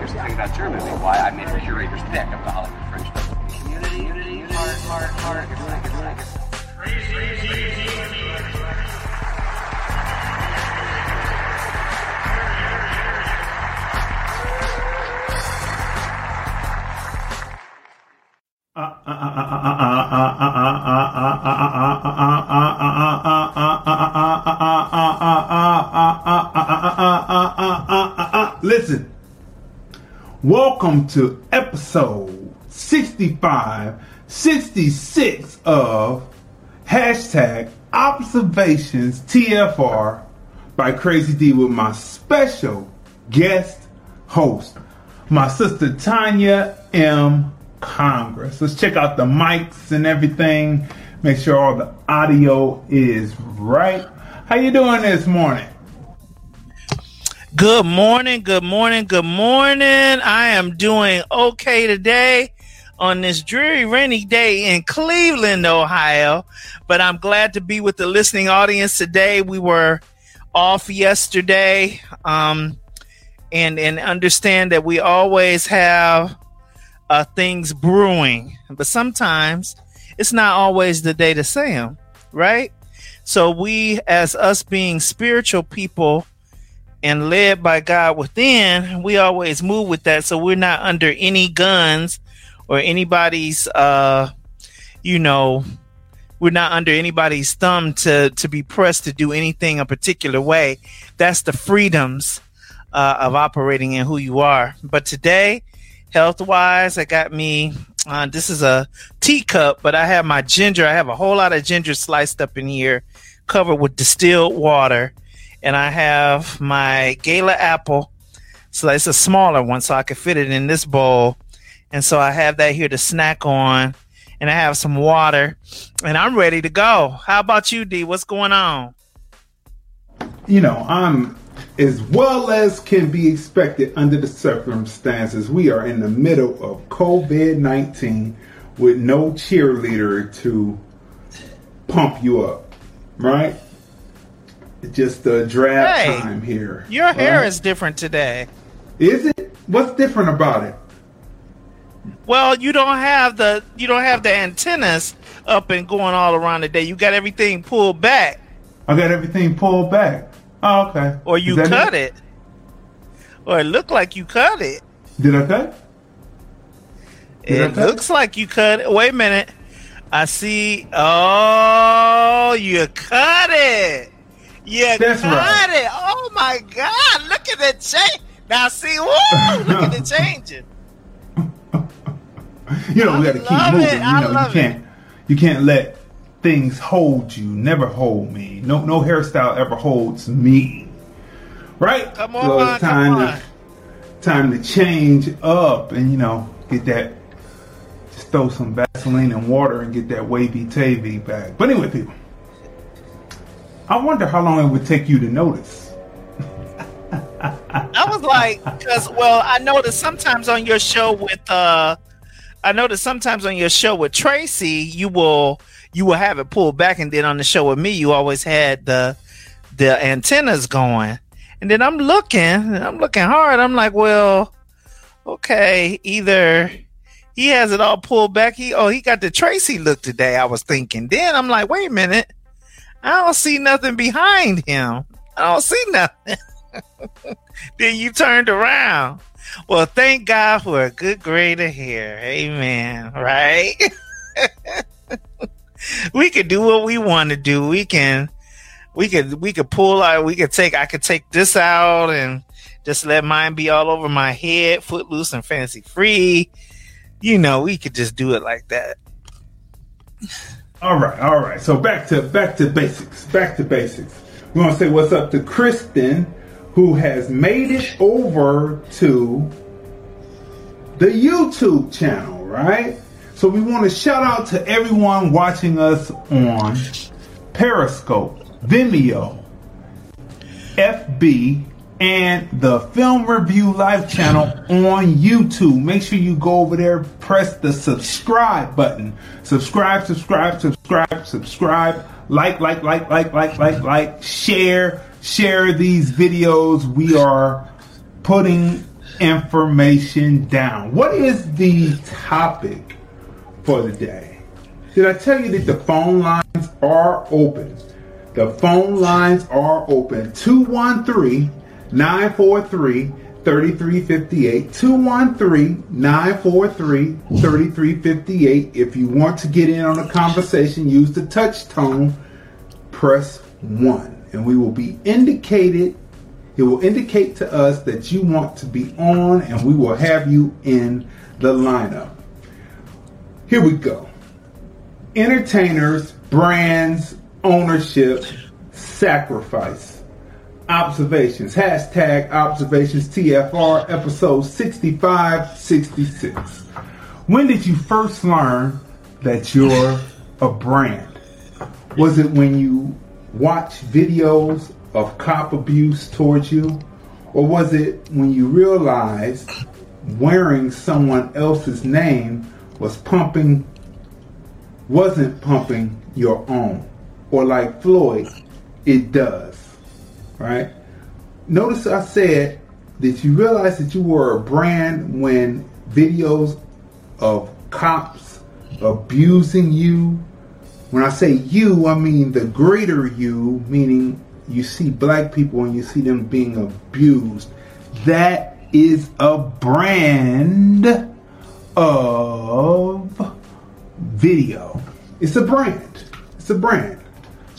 Here's something about Germany, why I made a curator's pick of the Hollywood Fringe. Community, unity, heart, heart, heart, Listen, welcome to episode 65, 66 of hashtag observations TFR by Crazy D with my special guest host, my sister Tanya M. Congress. Let's check out the mics and everything. Make sure all the audio is right. How you doing this morning? Good morning, good morning, good morning. I am doing okay today on this dreary, rainy day in Cleveland, Ohio. But I'm glad to be with the listening audience today. We were off yesterday, um, and and understand that we always have uh, things brewing, but sometimes it's not always the day to say them, right? So we, as us being spiritual people and led by God within, we always move with that. So we're not under any guns or anybody's, uh, you know, we're not under anybody's thumb to to be pressed to do anything a particular way. That's the freedoms uh, of operating in who you are. But today health wise. I got me. Uh, this is a teacup, but I have my ginger. I have a whole lot of ginger sliced up in here, covered with distilled water, and I have my Gala apple. So it's a smaller one, so I can fit it in this bowl. And so I have that here to snack on, and I have some water, and I'm ready to go. How about you, D? What's going on? You know, I'm as well as can be expected under the circumstances. We are in the middle of COVID 19 with no cheerleader to pump you up, right? Just a drab Hey, time here. Your hair is different today. Is it? What's different about it? Well, you don't have the you don't have the antennas up and going all around the day. You got everything pulled back, I got everything pulled back. Oh, okay. or you cut it, or it looked like you cut it. Did I cut? Did I It cut looks like you cut it. Wait a minute. I see. Oh, you cut it. That's cut right. it. Oh my God! Look at the change. Now see, woo! Look at the changing. You know, we got to keep moving. it. You I know, you can't you can't let things hold you. Never hold me. No no hairstyle ever holds me. Right? Come So on, it's time come on. to time to change up and you know get that. Just throw some Vaseline and water and get that wavy tavy back. But anyway, people, I wonder how long it would take you to notice. I was like, because well, I noticed sometimes on your show with uh, I noticed sometimes on your show with Tracy, you will you will have it pulled back, and then on the show with me, you always had the the antennas going. And then I'm looking, and I'm looking hard. I'm like, well, okay, either he has it all pulled back. He oh, he got the Tracy look today. I was thinking. Then I'm like, wait a minute, I don't see nothing behind him. I don't see nothing. then you turned around. Well, thank God for a good grade of hair. Amen. Right? we can do what we want to do. We can, we could, we could pull out. We could take. I could take this out and just let mine be all over my head, footloose and fancy free. You know, we could just do it like that. All right, all right. So back to back to basics. Back to basics. We want to say what's up to Kristen, who has made it over to the YouTube channel, right? So we want to shout out to everyone watching us on Periscope, Vimeo, FB, and the Film Review Live channel on YouTube. Make sure you go over there, press the subscribe button. Subscribe, subscribe, subscribe, subscribe. Like, like, like, like, like, like, like. Share, share these videos. We are putting information down. What is the topic for the day? Did I tell you that the phone lines are open? The phone lines are open. 213 943 3358. 213 943 3358. If you want to get in on the conversation, use the touch tone, press 1. And we will be indicated, it will indicate to us that you want to be on, and we will have you in the lineup. Here we go. Entertainers, brands, ownership, sacrifice. Observations. Hashtag observations TFR episode 6566. When did you first learn that you're a brand? Was it when you watched videos of cop abuse towards you? Or was it when you realized wearing someone else's name was pumping wasn't pumping your own? Or like Floyd, it does. Right? Notice I said that you realize that you were a brand when videos of cops abusing you. When I say you, I mean the greater you, meaning you see black people and you see them being abused. That is a brand of video. It's a brand. It's a brand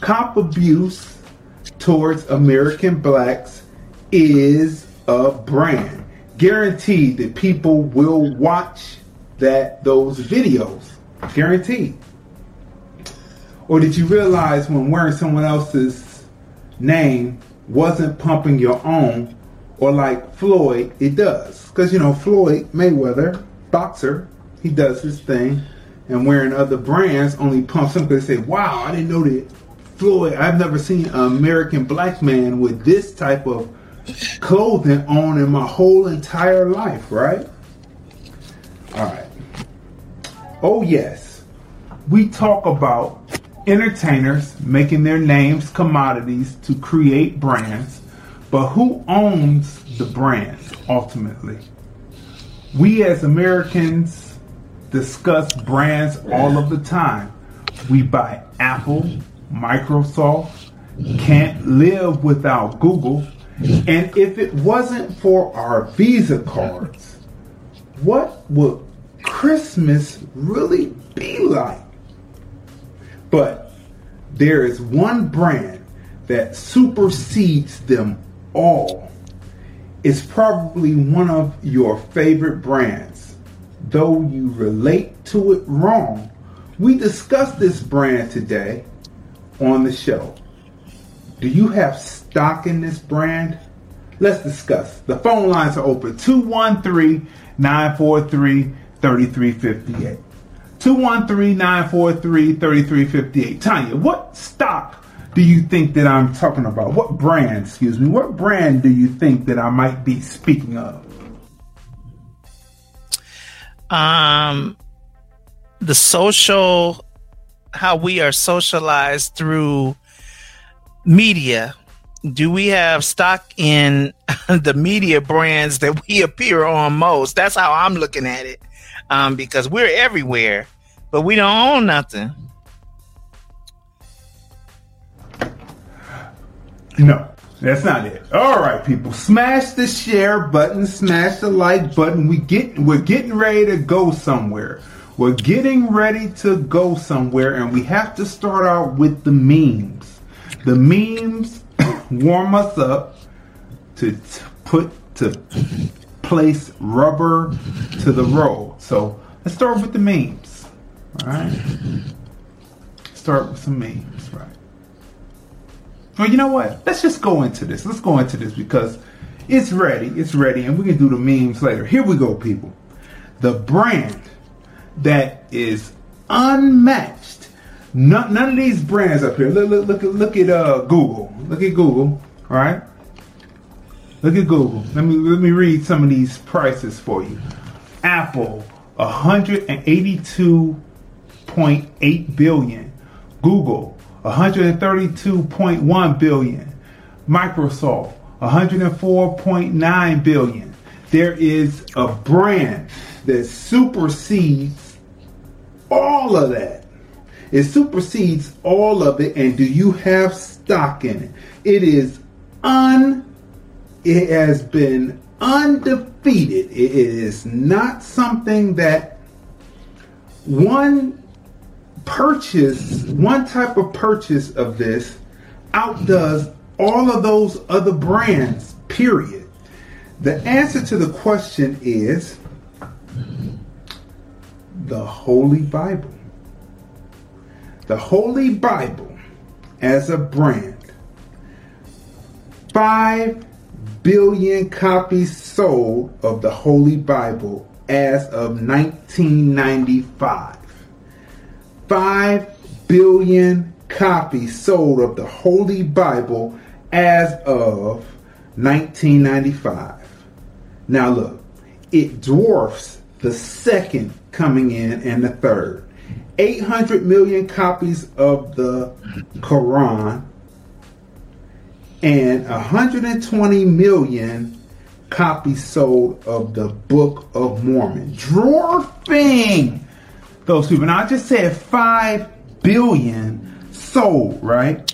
cop abuse towards American blacks is a brand. Guaranteed that people will watch that those videos. Guaranteed. Or did you realize when wearing someone else's name wasn't pumping your own, or like Floyd, it does? Because you know Floyd Mayweather, boxer, he does his thing, and wearing other brands only pumps him because they say, "Wow, I didn't know that Floyd, I've never seen an American black man with this type of clothing on in my whole entire life, right? All right. Oh, yes. We talk about entertainers making their names commodities to create brands, but who owns the brands ultimately? We as Americans discuss brands all of the time. We buy Apple, Microsoft, can't live without Google. And if it wasn't for our Visa cards, what would Christmas really be like? But there is one brand that supersedes them all. It's probably one of your favorite brands. Though you relate to it wrong, we discussed this brand today on the show. Do you have stock in this brand? Let's discuss. The phone lines are open 213 943 3358. 213 943 3358. Tanya, what stock do you think that I'm talking about? What brand, excuse me, what brand do you think that I might be speaking of? Um, the social how we are socialized through media. Do we have stock in the media brands that we appear on most? That's how i'm looking at it um, because we're everywhere but we don't own nothing. No that's not it. All right people smash the share button smash the like button. We get we're getting ready to go somewhere we're getting ready to go somewhere, and we have to start out with the memes. The memes warm us up to put to place rubber to the road. So let's start with the memes. All right. Start with some memes, right? Well, you know what? Let's just go into this. Let's go into this because it's ready. It's ready, and we can do the memes later. Here we go, people. The brand that is unmatched. None, none of these brands up here. Look, look, look, look at uh, Google. Look at Google. All right. Look at Google. Let me let me read some of these prices for you. Apple, 182.8 billion. Google, 132.1 billion. Microsoft, 104.9 billion. there is a brand that supersedes all of that. It supersedes all of it, and do you have stock in it? It is un. It has been undefeated. It is not something that one purchase, one type of purchase of this outdoes all of those other brands, period. The answer to the question is the Holy Bible. The Holy Bible as a brand. Five billion copies sold of the Holy Bible as of 1995. Five billion copies sold of the Holy Bible as of 1995. Now look, it dwarfs the second coming in and the third. 800 million copies of the Quran and 120 million copies sold of the Book of Mormon, dwarfing those people. Now I just said 5 billion sold, right?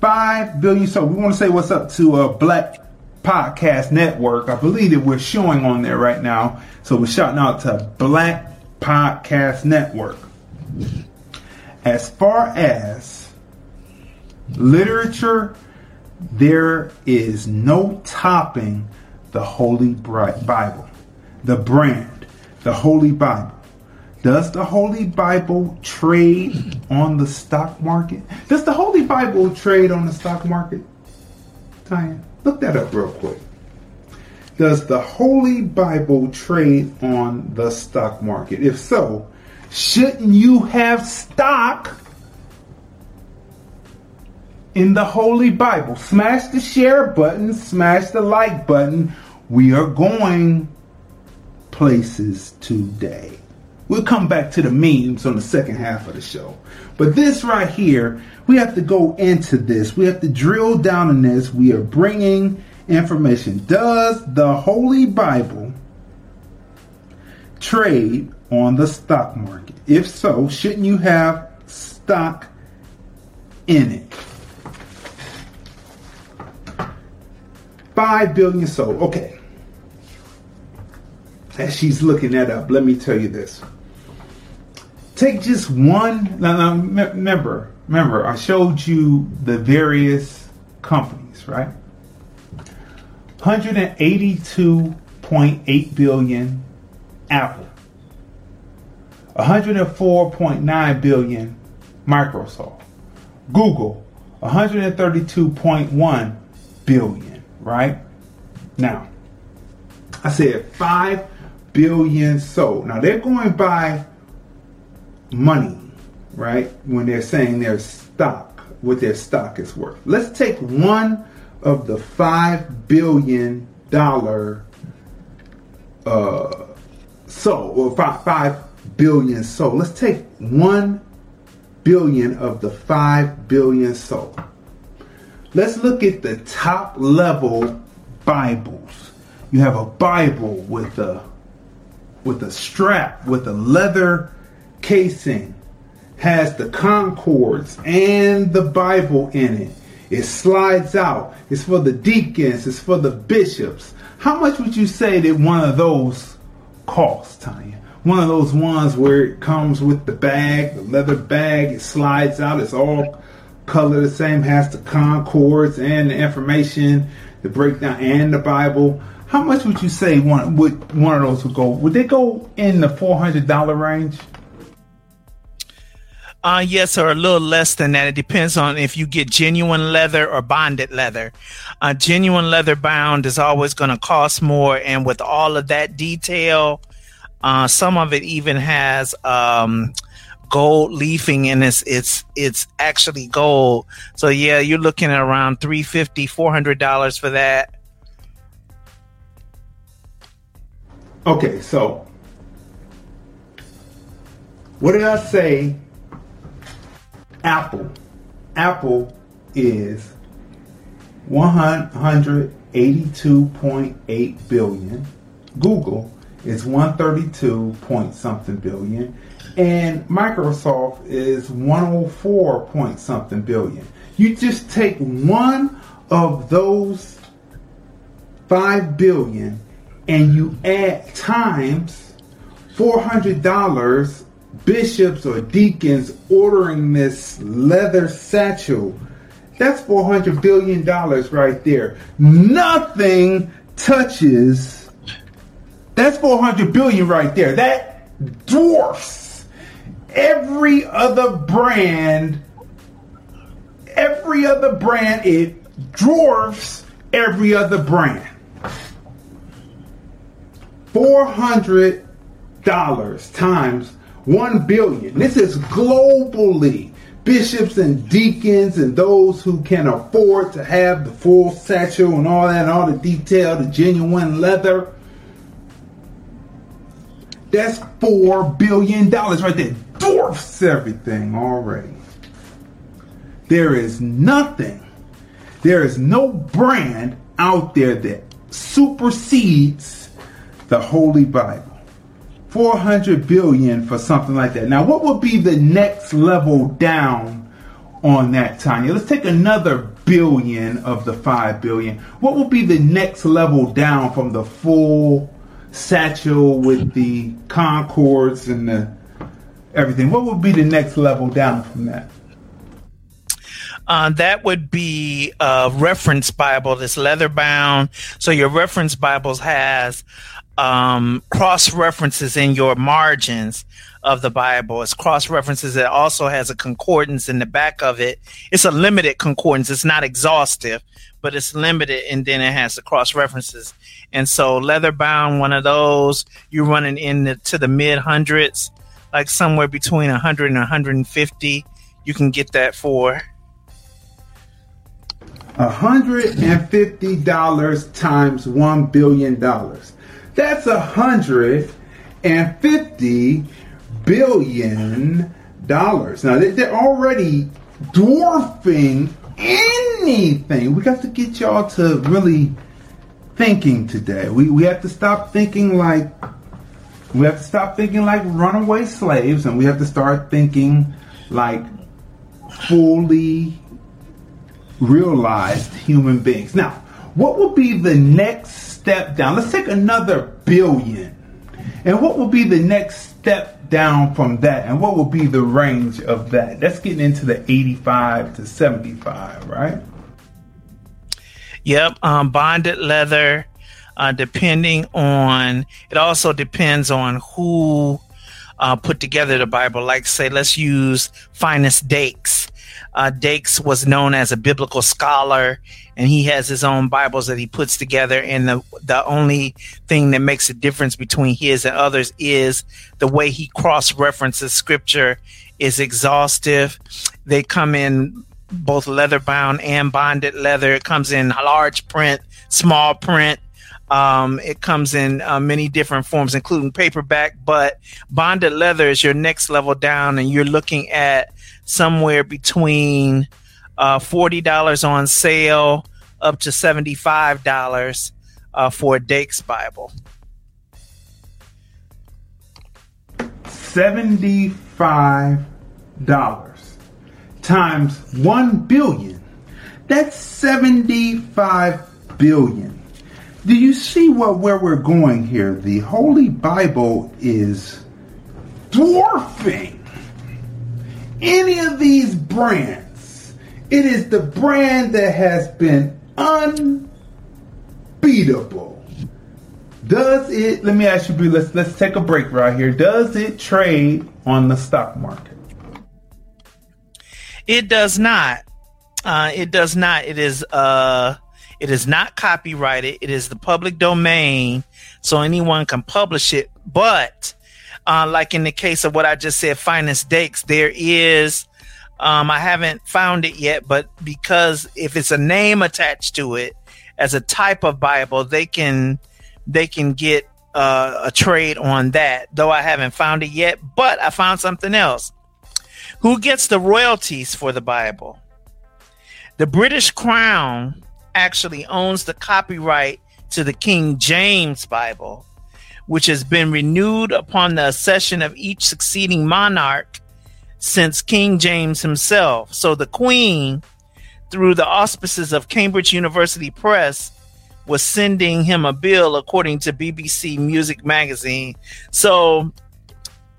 5 billion sold. We want to say what's up to a Black Podcast Network. I believe that we're showing on there right now. So we're shouting out to Black Podcast Network. As far as literature there is no topping the Holy Bible, the brand, the Holy Bible. Does the Holy Bible trade on the stock market? Does the Holy Bible trade on the stock market? Tanya, look that up real quick. Does the Holy Bible trade on the stock market? If so, shouldn't you have stock in the Holy Bible. Smash the share button, smash the like button. We are going places today. We'll come back to the memes on the second half of the show. But this right here, we have to go into this. We have to drill down in this. We are bringing information. Does the Holy Bible trade on the stock market? If so, shouldn't you have stock in it? 5 billion sold. Okay. As she's looking that up, let me tell you this. Take just one. Now, now remember, remember, I showed you the various companies, right? 182.8 billion Apple. 104.9 billion Microsoft. Google 132.1 billion right? Now, I said 5 billion sold. Now they're going by money, right? When they're saying their stock, what their stock is worth. Let's take one of the 5 billion dollar uh sold or 5, 5 billion sold. Let's take 1 billion of the 5 billion sold. Let's look at the top level Bibles. You have a Bible with a with a strap with a leather casing has the concords and the Bible in it. It slides out. It's for the deacons, it's for the bishops. How much would you say that one of those costs, Tanya? One of those ones where it comes with the bag, the leather bag, it slides out, it's all color the same, has the concords and the information, the breakdown, and the Bible. How much would you say one would one of those would go? Would they go in the four hundred dollar range? Uh, yes, or a little less than that. It depends on if you get genuine leather or bonded leather. Uh, genuine leather bound is always going to cost more, and with all of that detail, uh, some of it even has um, gold leafing and it's it's it's actually gold. So yeah, you're looking at around 350 400 dollars for that. Okay, so what did I say? Apple. Apple is one hundred 82.8 billion. Google is 132 point something billion. And Microsoft is 104 point something billion. You just take one of those 5 billion and you add times $400 bishops or deacons ordering this leather satchel. That's 400 billion dollars right there. Nothing touches. That's 400 billion right there. That dwarfs every other brand. Every other brand it dwarfs every other brand. $400 times 1 billion. This is globally. Bishops and deacons and those who can afford to have the full satchel and all that, and all the detail, the genuine leather. That's $4 billion right there. Dwarfs everything already. There is nothing, there is no brand out there that supersedes the Holy Bible. 400 billion for something like that. Now, what would be the next level down on that, Tanya? Let's take another billion of the 5 billion. What would be the next level down from the full satchel with the concords and the everything? What would be the next level down from that? Uh, that would be a reference Bible that's leather bound. So your reference Bibles has um, cross references in your margins of the Bible. It's cross references. It also has a concordance in the back of it. It's a limited concordance. It's not exhaustive, but it's limited. And then it has the cross references. And so leather bound, one of those, you're running into the mid hundreds, like somewhere between 100 and 150. You can get that for $150 times $1 billion. That's a hundred and fifty billion dollars. Now they're already dwarfing anything. We got to get y'all to really thinking today. We we have to stop thinking like we have to stop thinking like runaway slaves, and we have to start thinking like fully realized human beings. Now, what would be the next step down. Let's take another billion. And what will be the next step down from that? And what will be the range of that? That's getting into the 85 to 75, right? Yep. Um, bonded leather, uh, depending on, it also depends on who uh, put together the Bible. Like, say, let's use Finis Dakes. Uh, Dakes was known as a biblical scholar, and he has his own Bibles that he puts together. And the the only thing that makes a difference between his and others is the way he cross references Scripture is exhaustive. They come in both leather bound and bonded leather. It comes in large print, small print. Um, it comes in uh, many different forms, including paperback. But bonded leather is your next level down, and you're looking at somewhere between uh, $40 on sale up to $75 uh, for a Dakes Bible. $75 times 1 billion. That's 75 billion. Do you see what where we're going here? The Holy Bible is dwarfing any of these brands, it is the brand that has been unbeatable. Does it, let me ask you, let's, let's take a break right here. Does it trade on the stock market? It does not. Uh, it does not. It is, uh, it is not copyrighted. It is the public domain, so anyone can publish it. But uh, like in the case of what I just said, Finis Dakes, there is, um, I haven't found it yet, but because if it's a name attached to it as a type of Bible, they can, they can get uh, a trade on that, though I haven't found it yet, but I found something else. Who gets the royalties for the Bible? The British Crown actually owns the copyright to the King James Bible, which has been renewed upon the accession of each succeeding monarch since King James himself. So the Queen, through the auspices of Cambridge University Press, was sending him a bill, according to BBC Music Magazine. So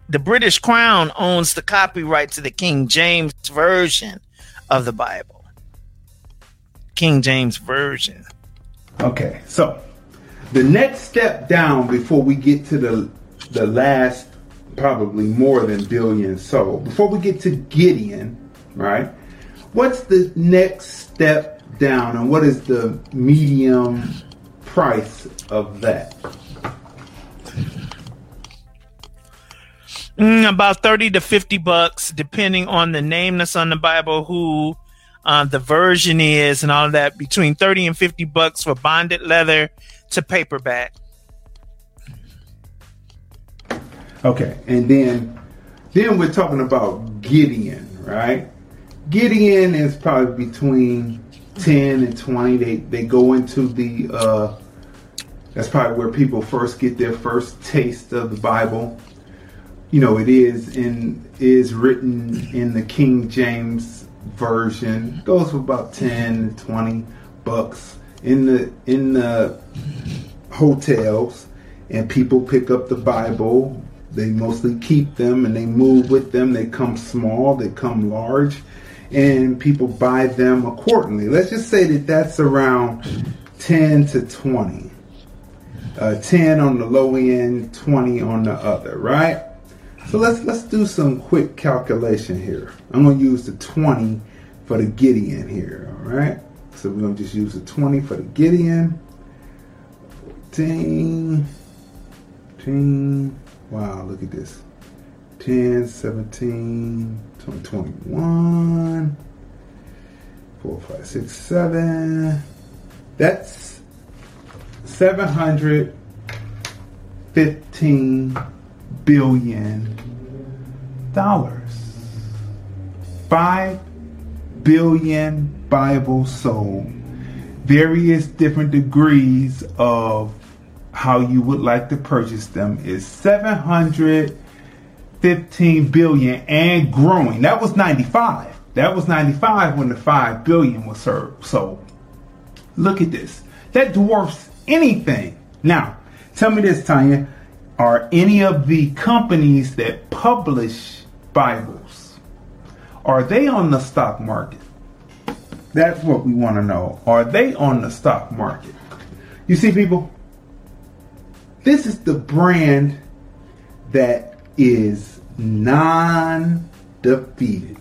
the British Crown owns the copyright to the King James Version of the Bible. King James Version. Okay, so the next step down before we get to the the last probably more than billion sold. Before we get to Gideon, right? What's the next step down and what is the medium price of that? Mm, about 30 to 50 bucks, depending on the name that's on the Bible, who uh, the version is, and all of that. Between 30 and 50 bucks for bonded leather to paperback. Okay, and then then we're talking about Gideon, right? Gideon is probably between 10 and 20. They they go into the uh that's probably where people first get their first taste of the Bible you know, it is in is written in the King James version. Goes for about 10, 20 bucks in the in the hotels and people pick up the Bible. They mostly keep them and they move with them. They come small, they come large, and people buy them accordingly. Let's just say that that's around 10 to 20. Uh, 10 on the low end, 20 on the other, right? So let's let's do some quick calculation here. I'm going to use the 20 for the Gideon here, all right? So we're going to just use the 20 for the Gideon. 10, 10, wow, look at this. 10, 17, 20, 21, 4, 5, 6, 7. That's 715 billion dollars. Five billion Bibles sold. Various different degrees of how you would like to purchase them is 715 billion and growing. That was 95. That was 95 when the 5 billion was served. So look at this. That dwarfs anything. Now, tell me this, Tanya are any of the companies that publish Bibles, are they on the stock market? That's what we want to know. Are they on the stock market? You see, people, this is the brand that is non defeated.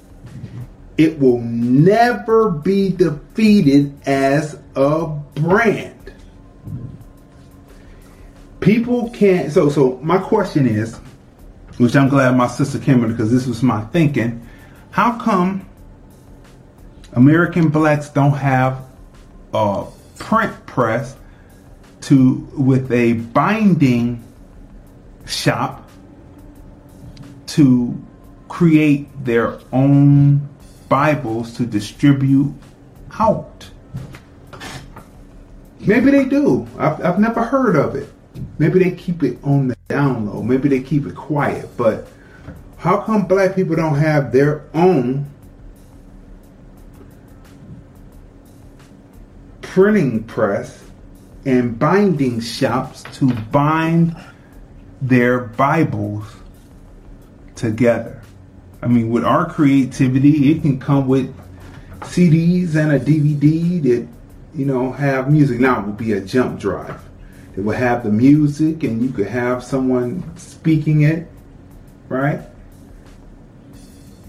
It will never be defeated as a brand people can't. So, so my question is, which I'm glad my sister came in because this was my thinking. How come American blacks don't have a print press to with a binding shop to create their own Bibles to distribute out? Maybe they do. I've, I've never heard of it. Maybe they keep it on the down low. Maybe they keep it quiet. But how come black people don't have their own printing press and binding shops to bind their Bibles together? I mean, with our creativity, it can come with CDs and a DVD that, you know, have music. Now it would be a jump drive it would have the music and you could have someone speaking it, right?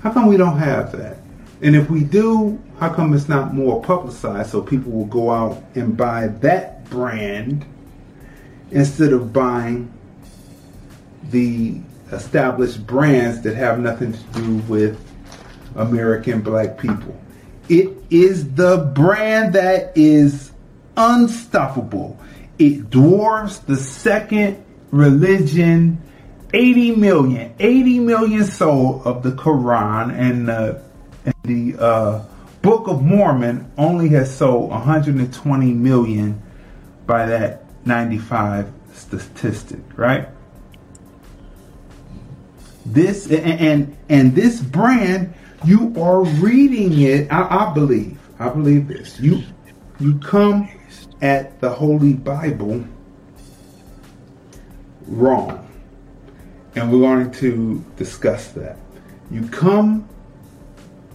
How come we don't have that? And if we do, how come it's not more publicized so people will go out and buy that brand instead of buying the established brands that have nothing to do with American black people? It is the brand that is unstoppable it dwarfs the second religion 80 million 80 million soul of the quran and the, the uh, Book of Mormon only has sold 120 million by that 95 statistic, right? This and and, and this brand, you are reading it. I, I believe. I believe this. You you come at the Holy Bible wrong. And we're going to discuss that. You come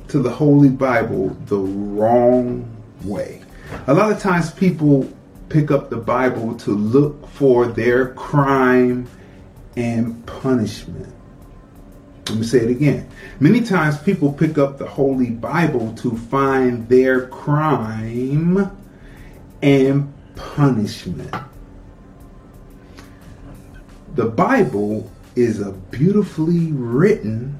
to the Holy Bible the wrong way. A lot of times people pick up the Bible to look for their crime and punishment. Let me say it again. Many times people pick up the Holy Bible to find their crime and punishment. The Bible is a beautifully written,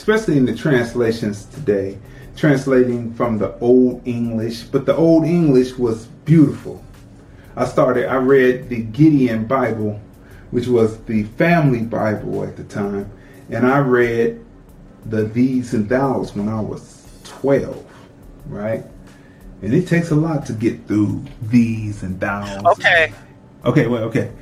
especially in the translations today, translating from the Old English, but the Old English was beautiful. I started, I read the Gideon Bible, which was the family Bible at the time, and I read the Thees and Thous when I was 12, right? And it takes a lot to get through thees and thous. Okay. okay, well, okay.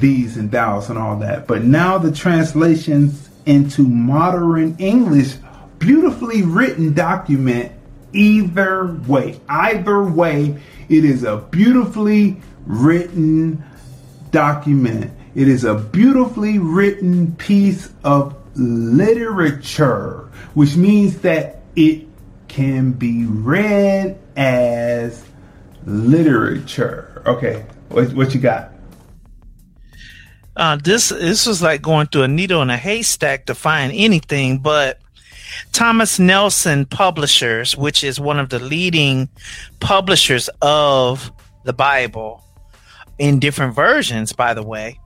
Thees and thous and all that. But now the translations into modern English, beautifully written document either way. Either way, it is a beautifully written document. It is a beautifully written piece of literature, which means that it can be read as literature. Okay, what, what you got? Uh, this this was like going through a needle in a haystack to find anything, but Thomas Nelson Publishers, which is one of the leading publishers of the Bible in different versions, by the way,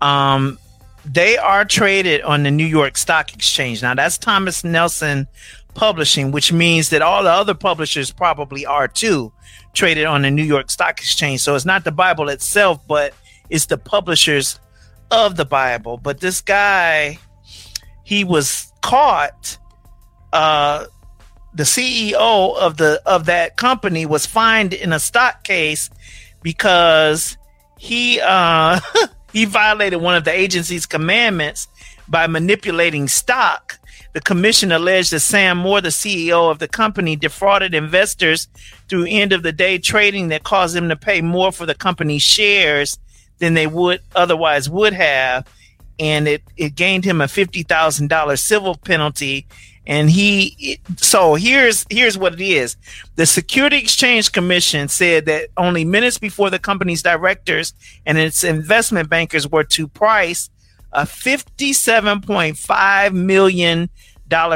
um, they are traded on the New York Stock Exchange. Now, that's Thomas Nelson Publishing, which means that all the other publishers probably are too traded on the New York Stock Exchange. So it's not the Bible itself, but it's the publishers of the Bible. But this guy, he was caught. Uh, the CEO of the of that company was fined in a stock case because he uh, he violated one of the agency's commandments by manipulating stock the commission alleged that Sam Moore, the CEO of the company, defrauded investors through end of the day trading that caused them to pay more for the company's shares than they would otherwise would have. And it, it gained him a $50,000 civil penalty. And he, so here's, here's what it is. The Security Exchange Commission said that only minutes before the company's directors and its investment bankers were to price a $57.5 million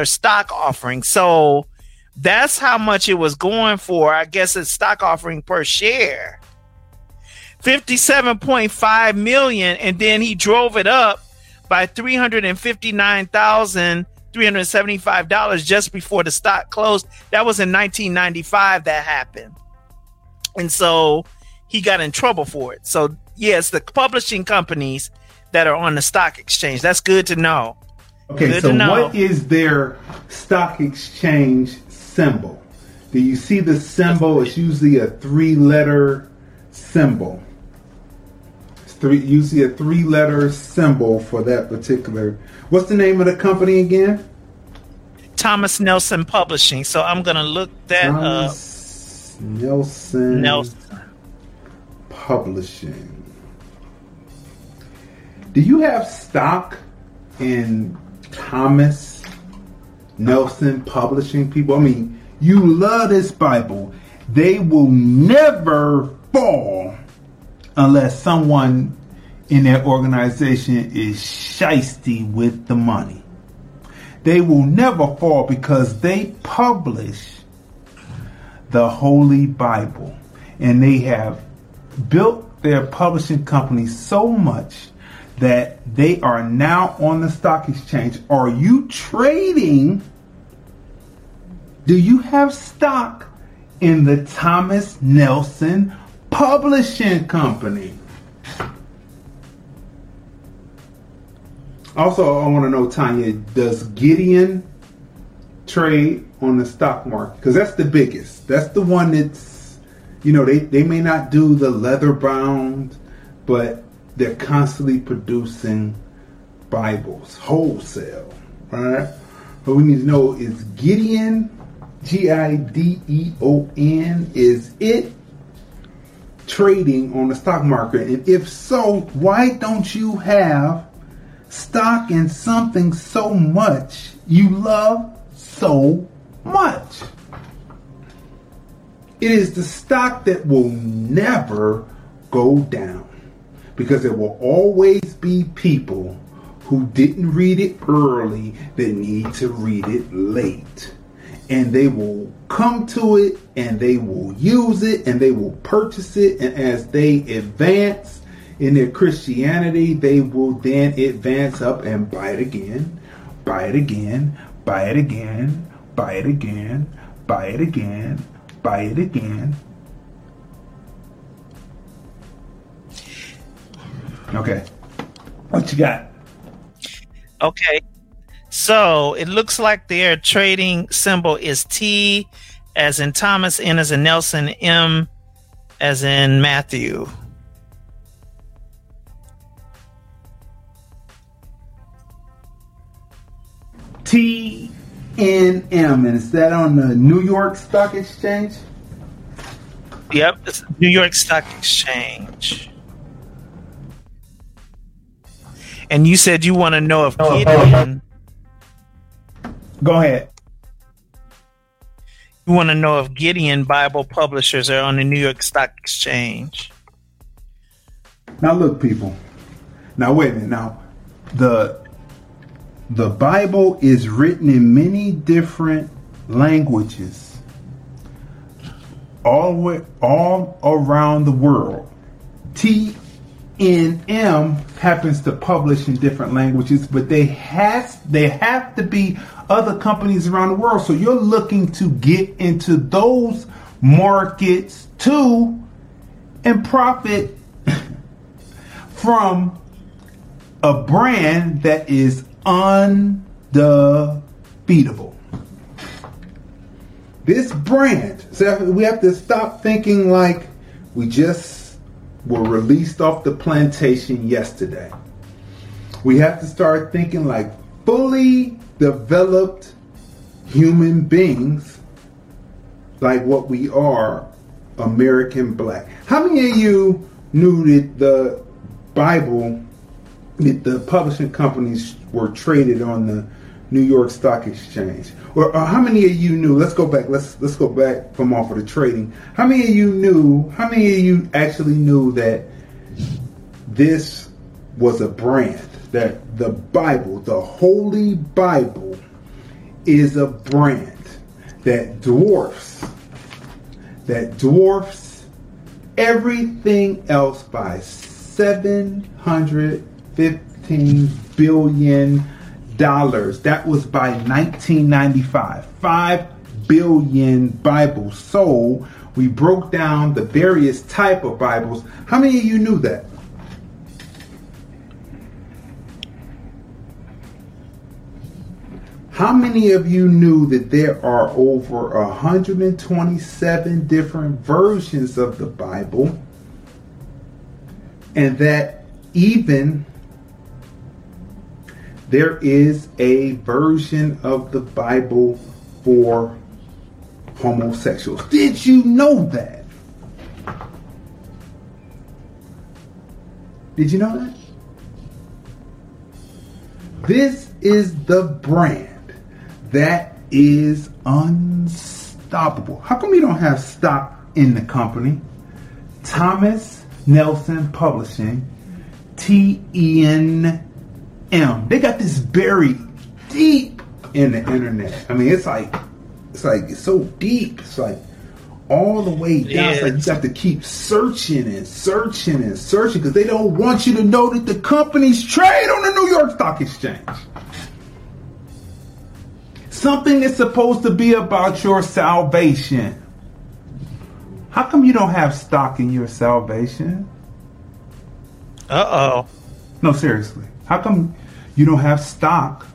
stock offering. So that's how much it was going for. I guess it's stock offering per share. 57.5 million and then he drove it up by $359,375 just before the stock closed. That was in 1995 that happened. And so he got in trouble for it. So yes, the publishing companies that are on the stock exchange. That's good to know. Okay, good so what is their stock exchange symbol? Do you see the symbol? It's usually a three letter symbol. Three usually a three letter symbol for that particular. What's the name of the company again? Thomas Nelson Publishing. So I'm gonna look that Thomas up. Nelson Nelson Publishing. Do you have stock in Thomas Nelson Publishing people? I mean, you love this Bible. They will never fall unless someone in their organization is shisty with the money. They will never fall because they publish the Holy Bible and they have built their publishing company so much that they are now on the stock exchange. Are you trading? Do you have stock in the Thomas Nelson Publishing Company? Also, I want to know, Tanya, does Gideon trade on the stock market because that's the biggest. That's the one that's, you know, they, they may not do the leather bound, but they're constantly producing Bibles wholesale. Right? What we need to know is Gideon, G I D E O N, is it trading on the stock market? And if so, why don't you have stock in something so much you love so much? It is the stock that will never go down because there will always be people who didn't read it early that need to read it late. And they will come to it and they will use it and they will purchase it. And as they advance in their Christianity, they will then advance up and buy it again, buy it again, buy it again, buy it again, buy it again, buy it again. Okay. What you got? Okay. So it looks like their trading symbol is T as in Thomas, N as in Nelson, M as in Matthew. T N M, and is that on the New York Stock Exchange? Yep, it's New York Stock Exchange. And you said you want to know if oh, Gideon. Oh, oh. Go ahead. You want to know if Gideon Bible Publishers are on the New York Stock Exchange. Now look, people. Now wait a minute. Now the the Bible is written in many different languages, all way, all around the world. TNM happens to publish in different languages, but they has they have to be other companies around the world. So you're looking to get into those markets too and profit from a brand that is undefeatable. This brand, so we have to stop thinking like we just were released off the plantation yesterday. We have to start thinking like fully developed human beings, like what we are, American black. How many of you knew that the Bible, that the publishing companies were traded on the New York Stock Exchange? Or, or, how many of you knew? Let's go back. Let's let's go back from off of the trading. How many of you knew? How many of you actually knew that this was a brand? That the Bible, the Holy Bible, is a brand that dwarfs that dwarfs everything else by 715 billion dollars. That was by 1995. Five billion Bibles sold. We broke down the various type of Bibles. How many of you knew that? How many of you knew that there are over 127 different versions of the Bible? And that even there is a version of the Bible for homosexuals. Did you know that? Did you know that? This is the brand that is unstoppable. How come you don't have stock in the company? Thomas Nelson Publishing, T E N M. They got this buried deep in the internet. I mean, it's like it's like it's so deep. It's like all the way down. It's like you have to keep searching and searching and searching because they don't want you to know that the companies trade on the New York Stock Exchange. Something is supposed to be about your salvation. How come you don't have stock in your salvation? Uh oh. No, seriously. How come you don't have stock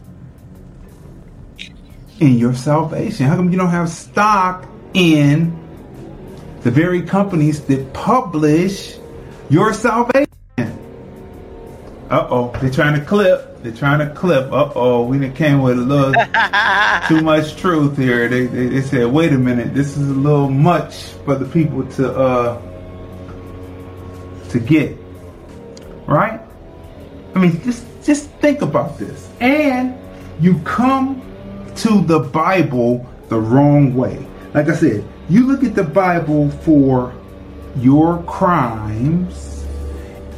in your salvation? How come you don't have stock in the very companies that publish your salvation? Uh oh, they're trying to clip. They're trying to clip. Uh oh, we done came with a little too much truth here. They, they, they said, wait a minute, this is a little much for the people to uh to get. Right? I mean, just just think about this. And you come to the Bible the wrong way. Like I said, you look at the Bible for your crimes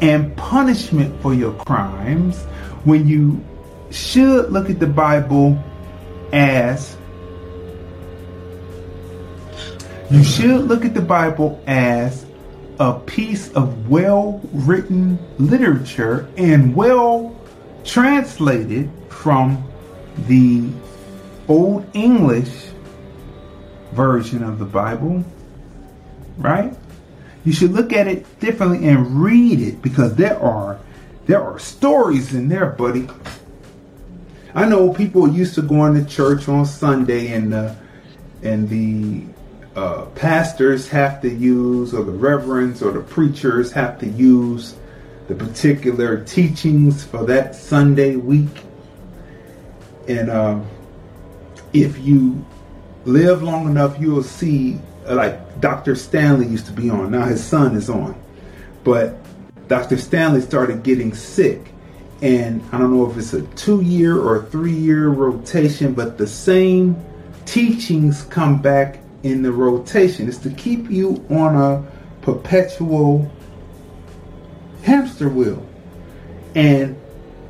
and punishment for your crimes when you should look at the Bible as you should look at the Bible as a piece of well written literature and well translated from the Old English version of the Bible, right? You should look at it differently and read it because there are there are stories in there, buddy. I know people used to going to church on Sunday and uh, and the uh, pastors have to use, or the reverends or the preachers have to use the particular teachings for that Sunday week. And uh, if you live long enough, you'll see, like Dr. Stanley used to be on. Now his son is on. But Dr. Stanley started getting sick. And I don't know if it's a two year or three year rotation, but the same teachings come back in the rotation. It's to keep you on a perpetual hamster wheel. And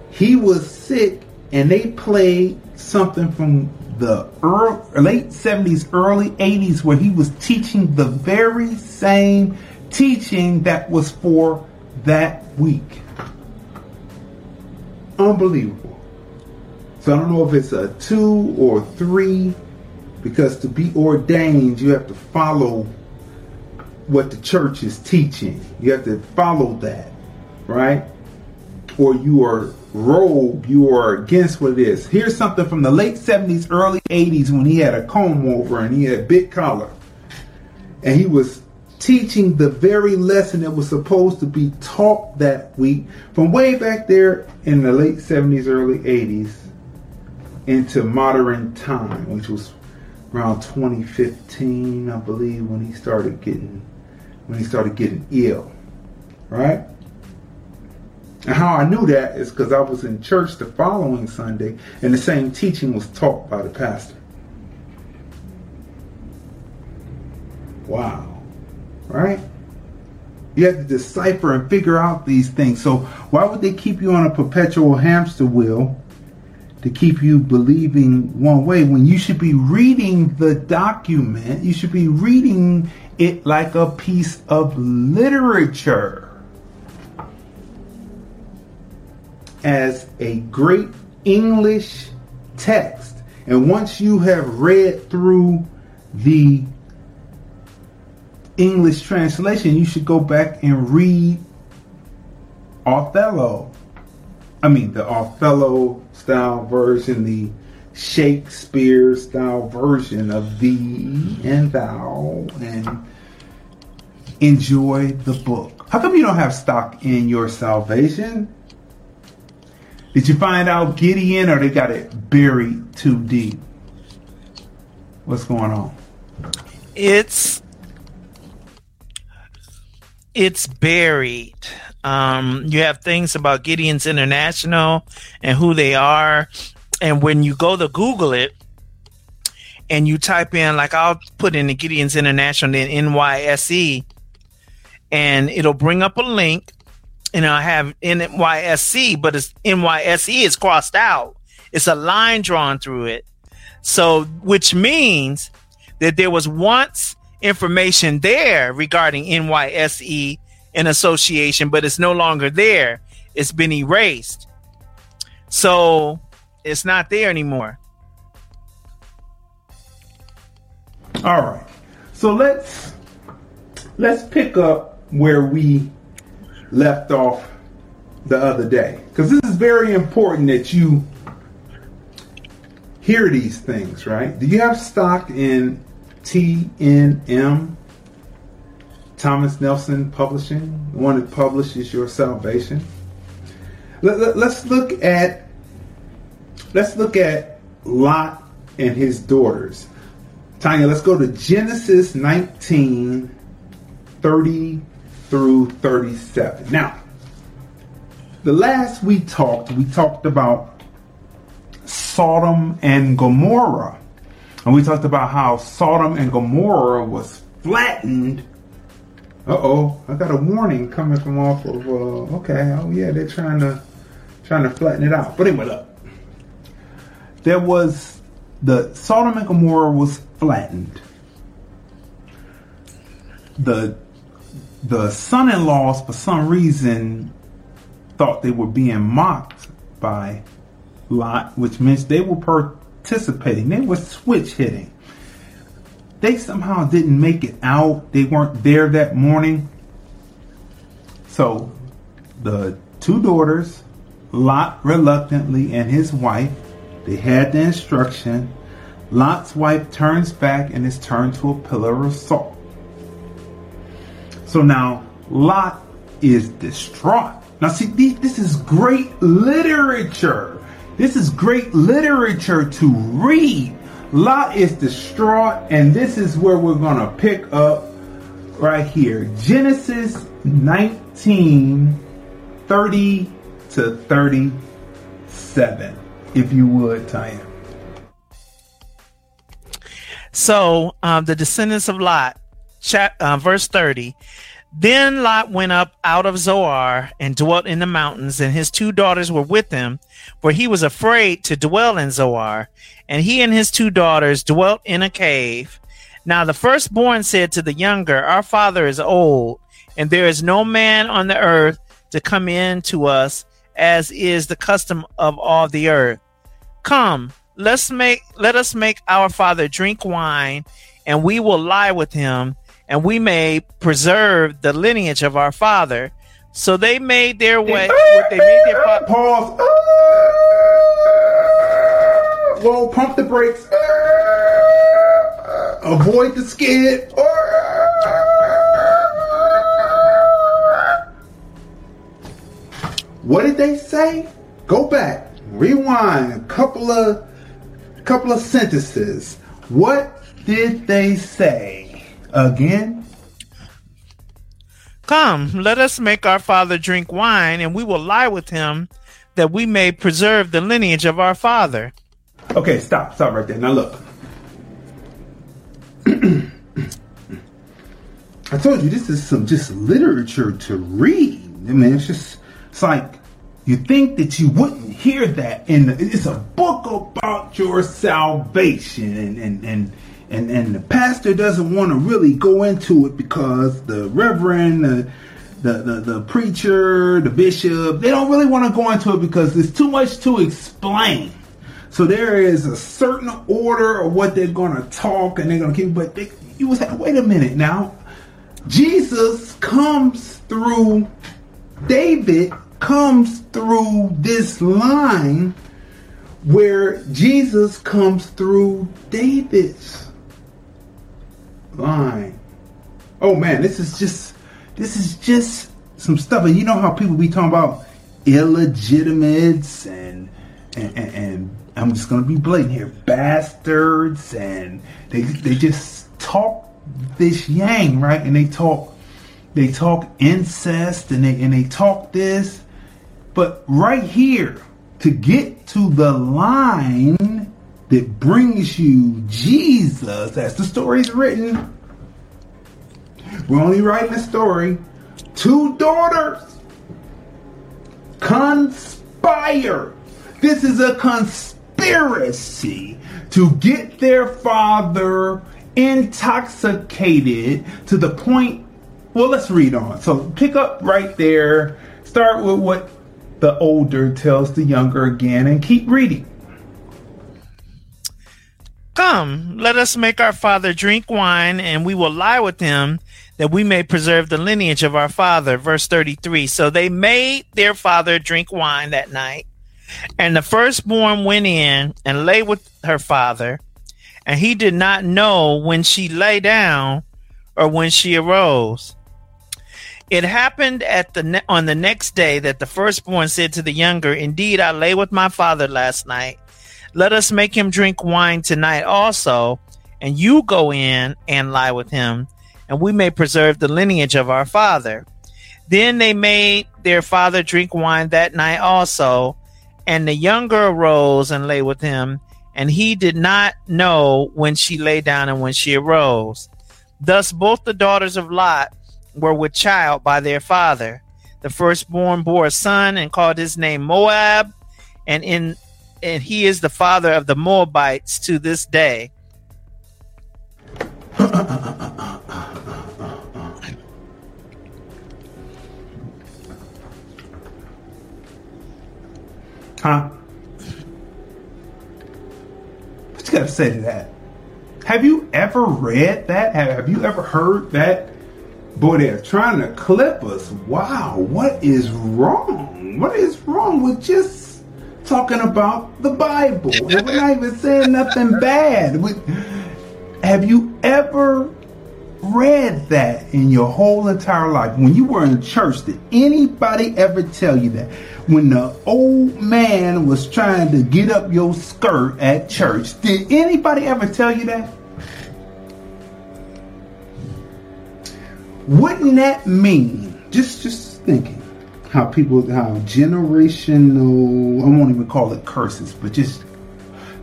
he was sick, and they played something from the early, late 70s, early 80s, where he was teaching the very same teaching that was for that week. Unbelievable. So I don't know if it's a two or three because to be ordained, you have to follow what the church is teaching. You have to follow that, right? Or you are rogue, you are against what it is. Here's something from the late 70s, early 80s when he had a comb over and he had a big collar. And he was teaching the very lesson that was supposed to be taught that week from way back there in the late 70s, early 80s into modern time, which was around 2015, I believe, when he started getting when he started getting ill, right? And how I knew that is because I was in church the following Sunday, and the same teaching was taught by the pastor. Wow, right? You have to decipher and figure out these things. So why would they keep you on a perpetual hamster wheel to keep you believing one way when you should be reading the document, you should be reading it like a piece of literature as a great English text. And once you have read through the English translation, you should go back and read Othello. I mean, the Othello style version, the Shakespeare style version of thee and thou, and enjoy the book. How come you don't have stock in your salvation? Did you find out Gideon or they got it buried too deep? What's going on? It's it's buried. Um, you have things about Gideons International and who they are. And when you go to Google it and you type in, like I'll put in the Gideons International in NYSE, and it'll bring up a link and I have NYSC, but it's NYSE is crossed out. It's a line drawn through it. So, which means that there was once information there regarding NYSE an association, but it's no longer there. It's been erased. So it's not there anymore. All right. So let's let's pick up where we left off the other day because this is very important that you hear these things, right? Do you have stock in TNM? Thomas Nelson Publishing, the one that publishes your salvation. Let, let, let's look at let's look at Lot and his daughters. Tanya, let's go to Genesis 19, 30 through 37. Now, the last we talked, we talked about Sodom and Gomorrah. And we talked about how Sodom and Gomorrah was flattened uh oh, I got a warning coming from off of. Uh, okay, oh yeah, they're trying to trying to flatten it out. But anyway, look, there was the Sodom and Gomorrah was flattened. The the son-in-laws, for some reason, thought they were being mocked by Lot, which means they were participating. They were switch hitting they somehow didn't make it out. They weren't there that morning. So the two daughters, Lot reluctantly and his wife, they had the instruction. Lot's wife turns back and is turned to a pillar of salt. So now Lot is distraught. Now, see, this is great literature. This is great literature to read Lot is distraught, and this is where we're going to pick up right here. Genesis 19 30 to 37, if you would, Tanya. So, um, the descendants of Lot, uh, verse 30. Then Lot went up out of Zoar and dwelt in the mountains, and his two daughters were with him, for he was afraid to dwell in Zoar and he and his two daughters dwelt in a cave. Now the firstborn said to the younger, Our father is old, and there is no man on the earth to come in to us, as is the custom of all the earth. Come, let's make let us make our father drink wine, and we will lie with him, and we may preserve the lineage of our father. So they made their way. They made their fa- pause ah. slow, pump the brakes, ah. avoid the skid. Ah. What did they say? Go back, rewind a couple of couple of sentences. What did they say again? Come, let us make our father drink wine, and we will lie with him, that we may preserve the lineage of our father. Okay, stop, stop right there. Now look. I told you this is some just literature to read. I mean, it's just it's like you think that you wouldn't hear that in the, it's a book about your salvation and and and and, and the pastor doesn't want to really go into it because the reverend the, the, the, the preacher the bishop they don't really want to go into it because there's too much to explain so there is a certain order of what they're going to talk and they're going to keep, but they, you was like, wait a minute now. Jesus comes through, David comes through this line where Jesus comes through David's line. Oh man, this is just, this is just some stuff. And you know how people be talking about illegitimates and, and, and, and I'm just gonna be blatant here, bastards, and they they just talk this yang, right? And they talk they talk incest and they and they talk this. But right here, to get to the line that brings you Jesus, as the story is written, we're only writing the story. Two daughters conspire. This is a conspiracy conspiracy to get their father intoxicated to the point. Well, let's read on. So pick up right there. Start with what the older tells the younger again and keep reading. Come, let us make our father drink wine, and we will lie with him that we may preserve the lineage of our father. Verse 33. So they made their father drink wine that night And the firstborn went in and lay with her father, and he did not know when she lay down or when she arose. It happened at the ne- on the next day that the firstborn said to the younger, "Indeed, I lay with my father last night. Let us make him drink wine tonight also, and you go in and lie with him, and we may preserve the lineage of our father." Then they made their father drink wine that night also, and the younger arose and lay with him, and he did not know when she lay down and when she arose. Thus both the daughters of Lot were with child by their father. The firstborn bore a son and called his name Moab, and in and he is the father of the Moabites to this day. Huh? What you got to say to that? Have you ever read that? Have, have you ever heard that? Boy, they're trying to clip us. Wow, what is wrong? What is wrong with just talking about the Bible? we're not even saying nothing bad. We, have you ever read that in your whole entire life? When you were in church, did anybody ever tell you that? When the old man was trying to get up your skirt at church, did anybody ever tell you that? Wouldn't that mean, just just thinking, how people, how generational, I won't even call it curses, but just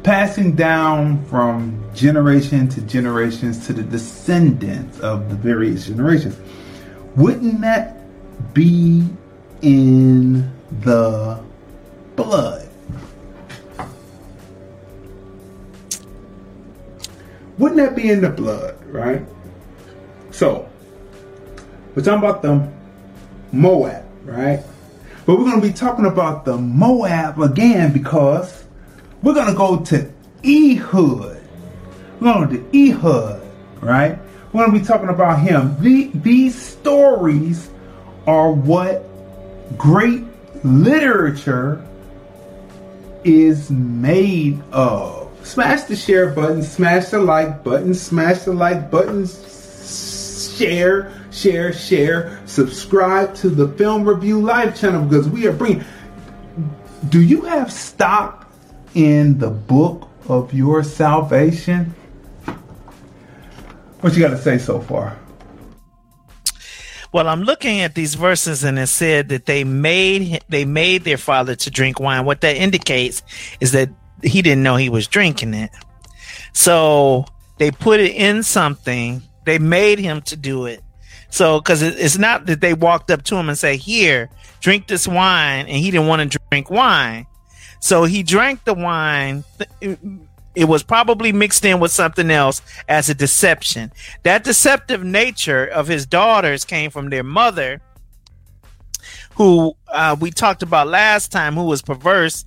passing down from generation to generations to the descendants of the various generations. Wouldn't that be in the blood? Wouldn't that be in the blood, right? So, we're talking about the Moab, right? But we're going to be talking about the Moab again because we're going to go to Ehud. We're going to Ehud, right? We're going to be talking about him. The, these stories are what great literature is made of. Smash the share button, smash the like button, smash the like button, share, share, share, subscribe to the Film Review Live channel because we are bringing. Do you have stock in the book of your salvation? What you got to say so far? Well, I'm looking at these verses and it said that they made they made their father to drink wine. What that indicates is that he didn't know he was drinking it. So they put it in something. They made him to do it. So, because it's not that they walked up to him and say, "Here, drink this wine," and he didn't want to drink wine. So he drank the wine. It was probably mixed in with something else as a deception. That deceptive nature of his daughters came from their mother, who uh, we talked about last time, who was perverse,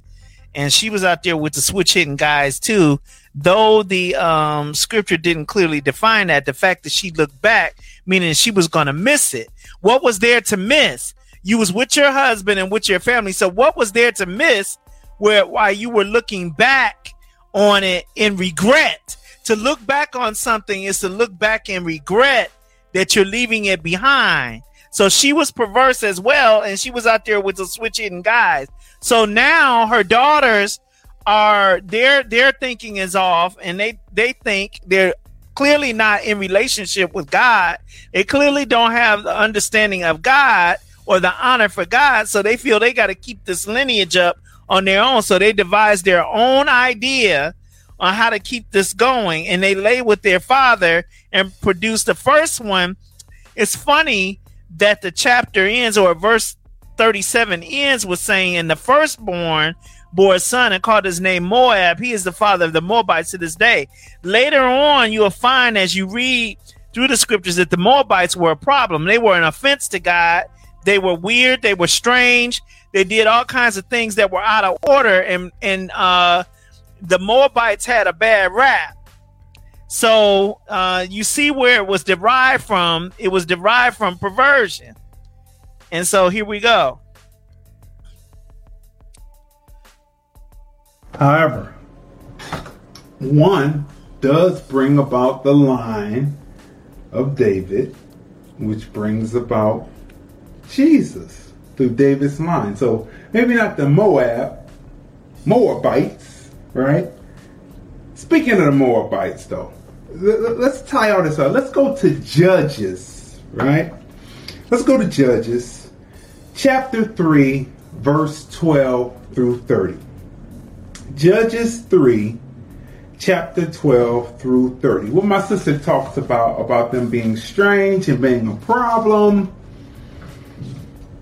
and she was out there with the switch hitting guys too. Though the um, scripture didn't clearly define that, the fact that she looked back, meaning she was going to miss it. What was there to miss? You was with your husband and with your family. So what was there to miss? Where while you were looking back on it in regret. To look back on something is to look back in regret that you're leaving it behind. So she was perverse as well, and she was out there with the switch hitting guys. So now her daughters are their their thinking is off, and they they think they're clearly not in relationship with God. They clearly don't have the understanding of God or the honor for God, so they feel they got to keep this lineage up on their own. So they devise their own idea on how to keep this going, and they lay with their father and produce the first one. It's funny that the chapter ends or verse 37 ends with saying, "And the firstborn bore a son and called his name Moab. He is the father of the Moabites to this day." Later on, you will find as you read through the scriptures that the Moabites were a problem. They were an offense to God. They were weird. They were strange. They did all kinds of things that were out of order, and and uh, the Moabites had a bad rap. So uh, you see where it was derived from. It was derived from perversion. And so here we go. However, one does bring about the line of David, which brings about Jesus through David's line. So maybe not the Moab, Moabites, right? Speaking of the Moabites, though, let's tie all this up. Let's go to Judges, right? Let's go to Judges, chapter 3, verse 12 through 30. Judges 3, chapter 12 through 30. What my sister talks about, about them being strange and being a problem.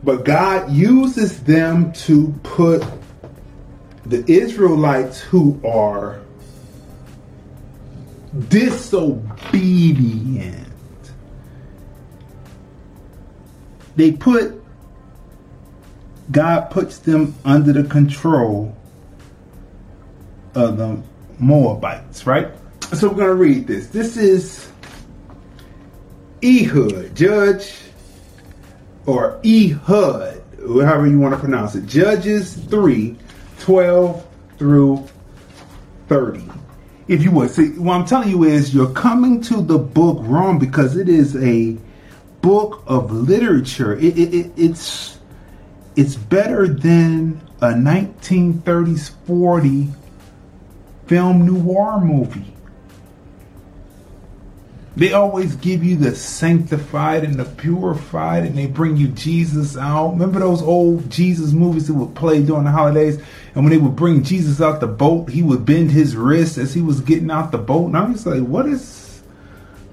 But God uses them to put the Israelites who are disobedient. They put, God puts them under the control of the Moabites, right? So we're going to read this. This is Ehud, judge, or Ehud, however you want to pronounce it. Judges 3 12 through 30. If you would. See, what I'm telling you is you're coming to the book wrong because it is a book of literature. It, it, it, it's it's better than a 1930s 40 film noir movie. They always give you the sanctified and the purified, and they bring you Jesus out. Remember those old Jesus movies that would play during the holidays? And when they would bring Jesus out the boat, he would bend his wrist as he was getting out the boat. And I'm just like, what is,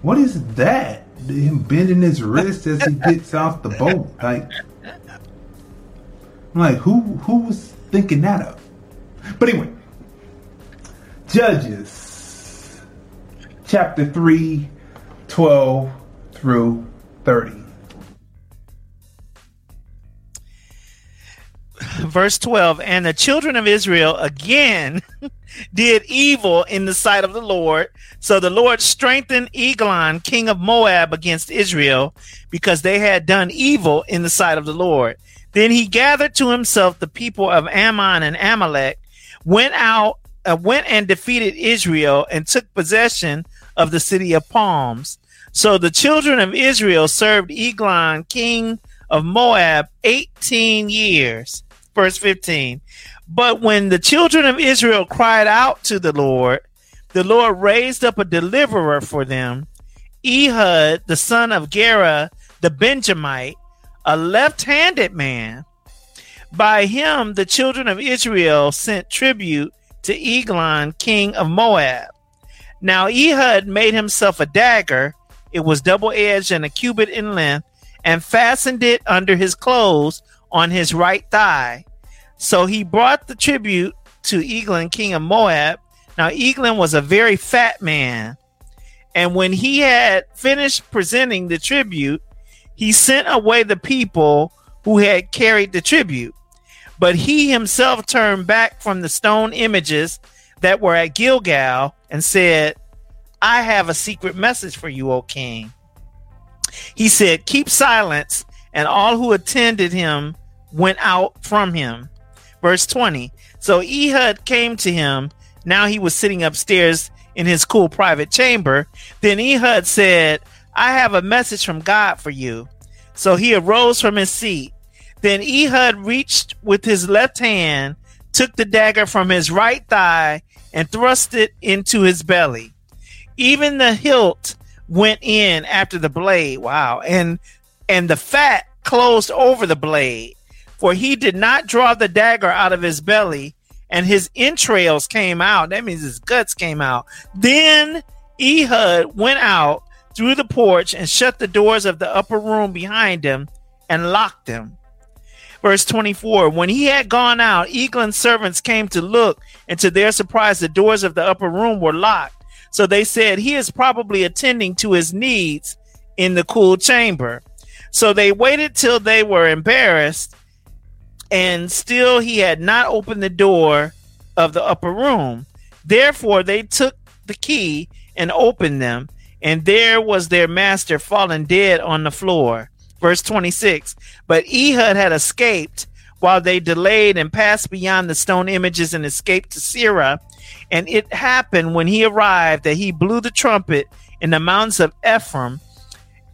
what is that? Him bending his wrist as he gets out the boat. Like, I'm like, who, who was thinking that up? But anyway, Judges, chapter 3, 12 through 30. Verse 12 And the children of Israel again did evil in the sight of the Lord. So the Lord strengthened Eglon, king of Moab, against Israel because they had done evil in the sight of the Lord. Then he gathered to himself the people of Ammon and Amalek, went out uh, went and defeated Israel and took possession of the city of palms. So the children of Israel served Eglon, king of Moab, 18 years. Verse 15. But when the children of Israel cried out to the Lord, the Lord raised up a deliverer for them, Ehud, the son of Gera, the Benjamite, a left handed man. By him, the children of Israel sent tribute to Eglon, king of Moab. Now Ehud made himself a dagger. It was double edged and a cubit in length, and fastened it under his clothes on his right thigh. So he brought the tribute to Eglon, king of Moab. Now Eglon was a very fat man. And when he had finished presenting the tribute, he sent away the people who had carried the tribute. But he himself turned back from the stone images that were at Gilgal and said, I have a secret message for you, O king. He said, Keep silence, and all who attended him went out from him. Verse 20. So Ehud came to him. Now he was sitting upstairs in his cool private chamber. Then Ehud said, I have a message from God for you. So he arose from his seat then Ehud reached with his left hand, took the dagger from his right thigh, and thrust it into his belly. Even the hilt went in after the blade. Wow. And and the fat closed over the blade. For he did not draw the dagger out of his belly, and his entrails came out. That means his guts came out. Then Ehud went out through the porch and shut the doors of the upper room behind him and locked them. Verse 24 When he had gone out, Eglon's servants came to look, and to their surprise, the doors of the upper room were locked. So they said, He is probably attending to his needs in the cool chamber. So they waited till they were embarrassed, and still he had not opened the door of the upper room. Therefore, they took the key and opened them, and there was their master fallen dead on the floor. Verse 26 But Ehud had escaped while they delayed and passed beyond the stone images and escaped to Seirah. And it happened when he arrived that he blew the trumpet in the mountains of Ephraim,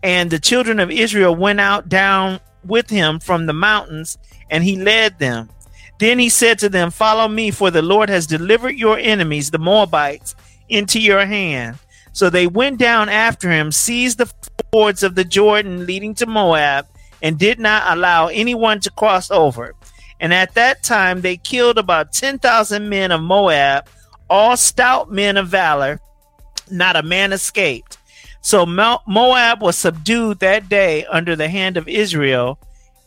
and the children of Israel went out down with him from the mountains, and he led them. Then he said to them, Follow me, for the Lord has delivered your enemies, the Moabites, into your hand. So they went down after him, seized the fords of the Jordan leading to Moab, and did not allow anyone to cross over. And at that time they killed about 10,000 men of Moab, all stout men of valor. Not a man escaped. So Moab was subdued that day under the hand of Israel,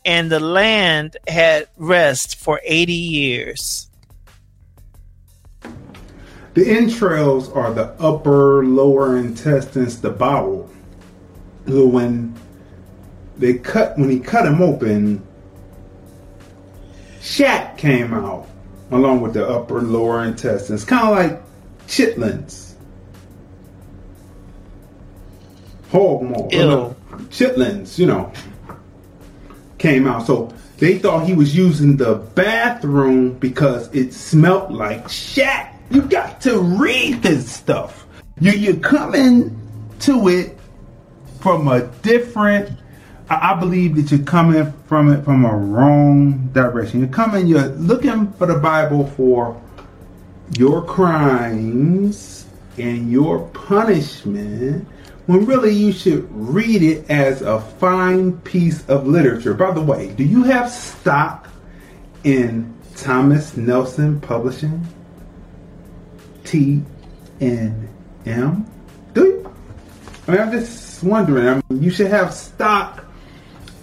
and the land had rest for 80 years. The entrails are the upper, lower intestines, the bowel. So when they cut, when he cut him open, shat came out along with the upper, lower intestines, kind of like chitlins, hog maw, chitlins, you know came out. So they thought he was using the bathroom because it smelt like shat. You got to read this stuff. You you coming to it from a different. I, I believe that you're coming from it from a wrong direction. You're coming. You're looking for the Bible for your crimes and your punishment when really you should read it as a fine piece of literature. By the way, do you have stock in Thomas Nelson Publishing? T N M? Do you? I mean, I'm just wondering. I mean, you should have stock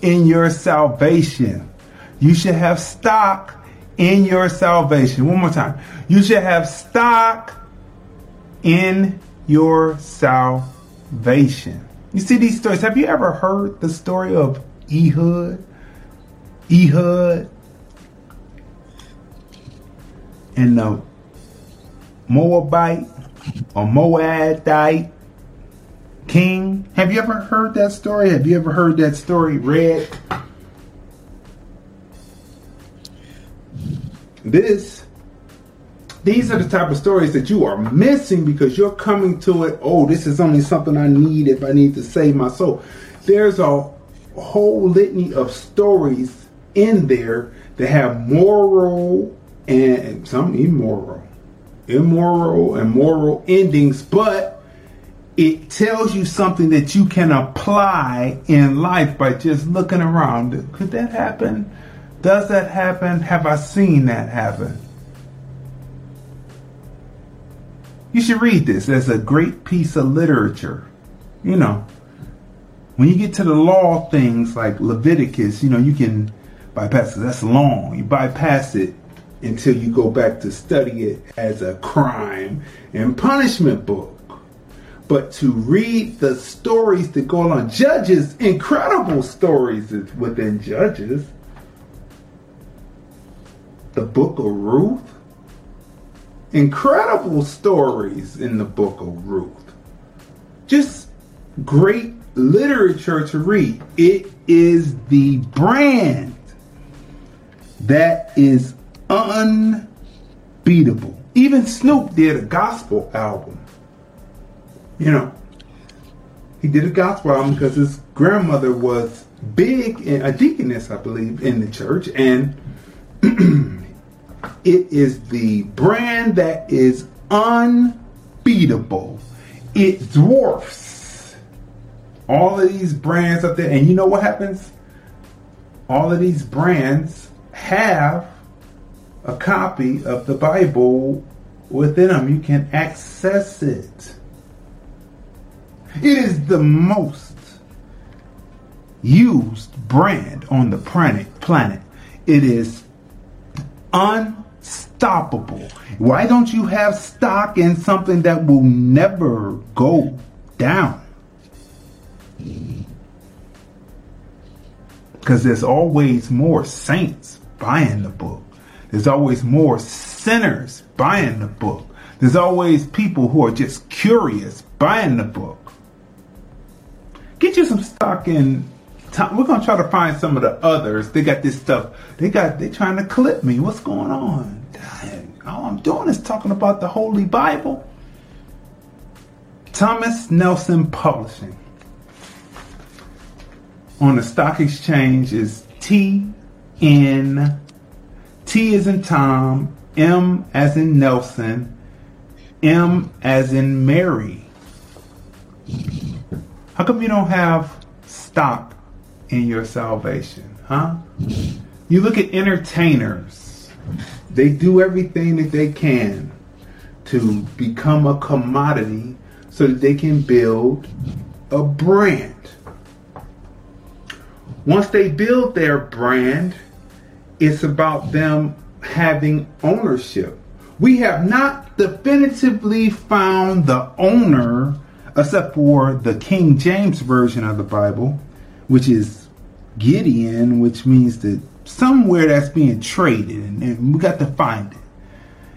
in your salvation. You should have stock in your salvation. One more time. You should have stock in your salvation. You see these stories. Have you ever heard the story of Ehud? Ehud and the Moabite or Moabite king. Have you ever heard that story? Have you ever heard that story read? This these are the type of stories that you are missing because you're coming to it. Oh, this is only something I need if I need to save my soul. There's a whole litany of stories in there that have moral and some immoral, immoral and moral endings, but it tells you something that you can apply in life by just looking around. Could that happen? Does that happen? Have I seen that happen? You should read this as a great piece of literature. You know, when you get to the law things like Leviticus, you know, you can bypass it. That's long. You bypass it until you go back to study it as a crime and punishment book. But to read the stories that go on, Judges, incredible stories within Judges. The book of Ruth, incredible stories in the book of Ruth. Just great literature to read. It is the brand that is unbeatable. Even Snoop did a gospel album. You know, he did a gospel album because his grandmother was big in a deaconess, I believe, in the church, and It is the brand that is unbeatable. It dwarfs all of these brands up there. And you know what happens? All of these brands have a copy of the Bible within them. You can access it. It is the most used brand on the planet. Planet. It is unstoppable. Why don't you have stock in something that will never go down? Because there's always more saints buying the book. There's always more sinners buying the book. There's always people who are just curious buying the book. Get you some stock in we're gonna try to find some of the others. They got this stuff. They got they trying to clip me. What's going on? All I'm doing is talking about the Holy Bible. Thomas Nelson Publishing on the stock exchange is T N T as in Tom, M as in Nelson, M as in Mary. How come you don't have stock in your salvation, huh? You look at entertainers, they do everything that they can to become a commodity so that they can build a brand. Once they build their brand, it's about them having ownership. We have not definitively found the owner, except for the King James Version of the Bible, which is Gideon, which means that somewhere that's being traded, and, we got to find it.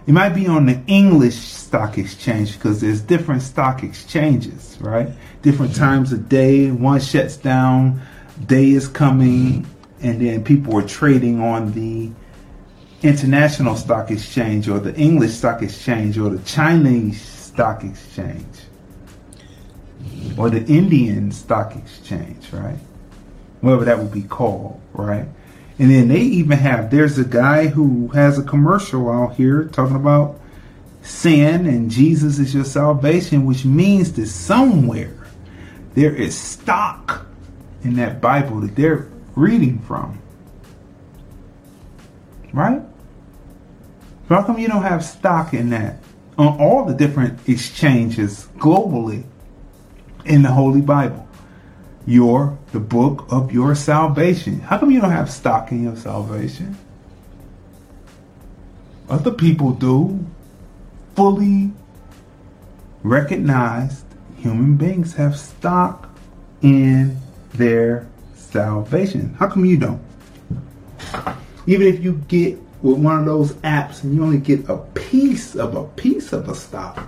It might be on the English stock exchange because there's different stock exchanges, right? Different times of day. One shuts down, day is coming, and then people are trading on the international stock exchange or the English stock exchange or the Chinese stock exchange or the Indian stock exchange, right? Whatever that would be called, right? And then they even have, there's a guy who has a commercial out here talking about sin and Jesus is your salvation, which means that somewhere there is stock in that Bible that they're reading from. Right? So how come you don't have stock in that on all the different exchanges globally in the Holy Bible? Your the book of your salvation. How come you don't have stock in your salvation? Other people do. Fully recognized human beings have stock in their salvation. How come you don't? Even if you get with one of those apps and you only get a piece of a piece of a stock.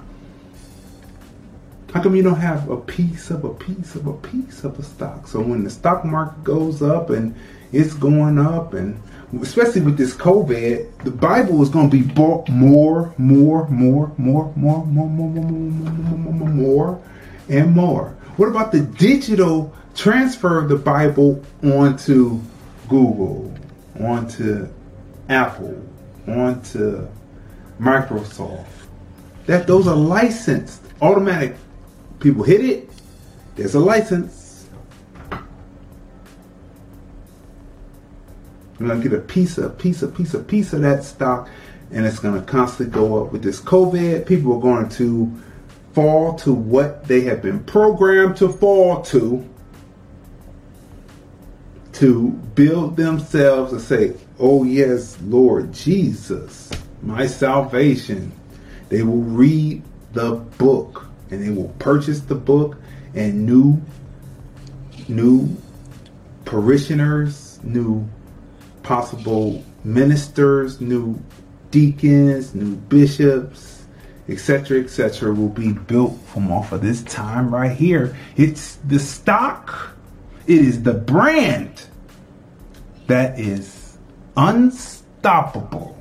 How come you don't have a piece of a piece of a piece of a stock? So when the stock market goes up and it's going up and especially with this COVID, the Bible is going to be bought more, more, more, more, more, more, more, more, more, more, more, more, more, and more. What about the digital transfer the Bible onto Google, onto Apple, onto Microsoft. That those are licensed, automatic. People hit it. There's a license. You're gonna get a piece of piece of piece of piece of that stock, and it's gonna constantly go up. With this COVID, people are going to fall to what they have been programmed to fall to to build themselves and say, Oh, yes, Lord Jesus, my salvation. They will read the book and they will purchase the book and new new parishioners, new possible ministers, new deacons, new bishops, etc., etc., will be built from off of this time right here. It's the stock, it is the brand that is unstoppable.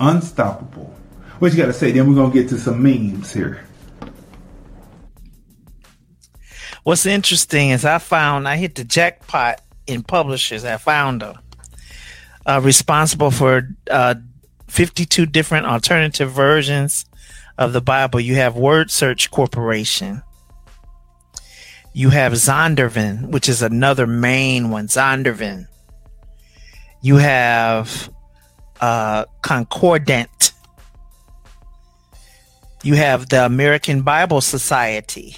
Unstoppable. What you got to say? Then we're going to get to some memes here. What's interesting is I found I hit the jackpot in publishers. I found them uh, responsible for uh, 52 different alternative versions of the Bible. You have Word Search Corporation. You have Zondervan, which is another main one. Zondervan you have uh, Concordant. You have the American Bible Society.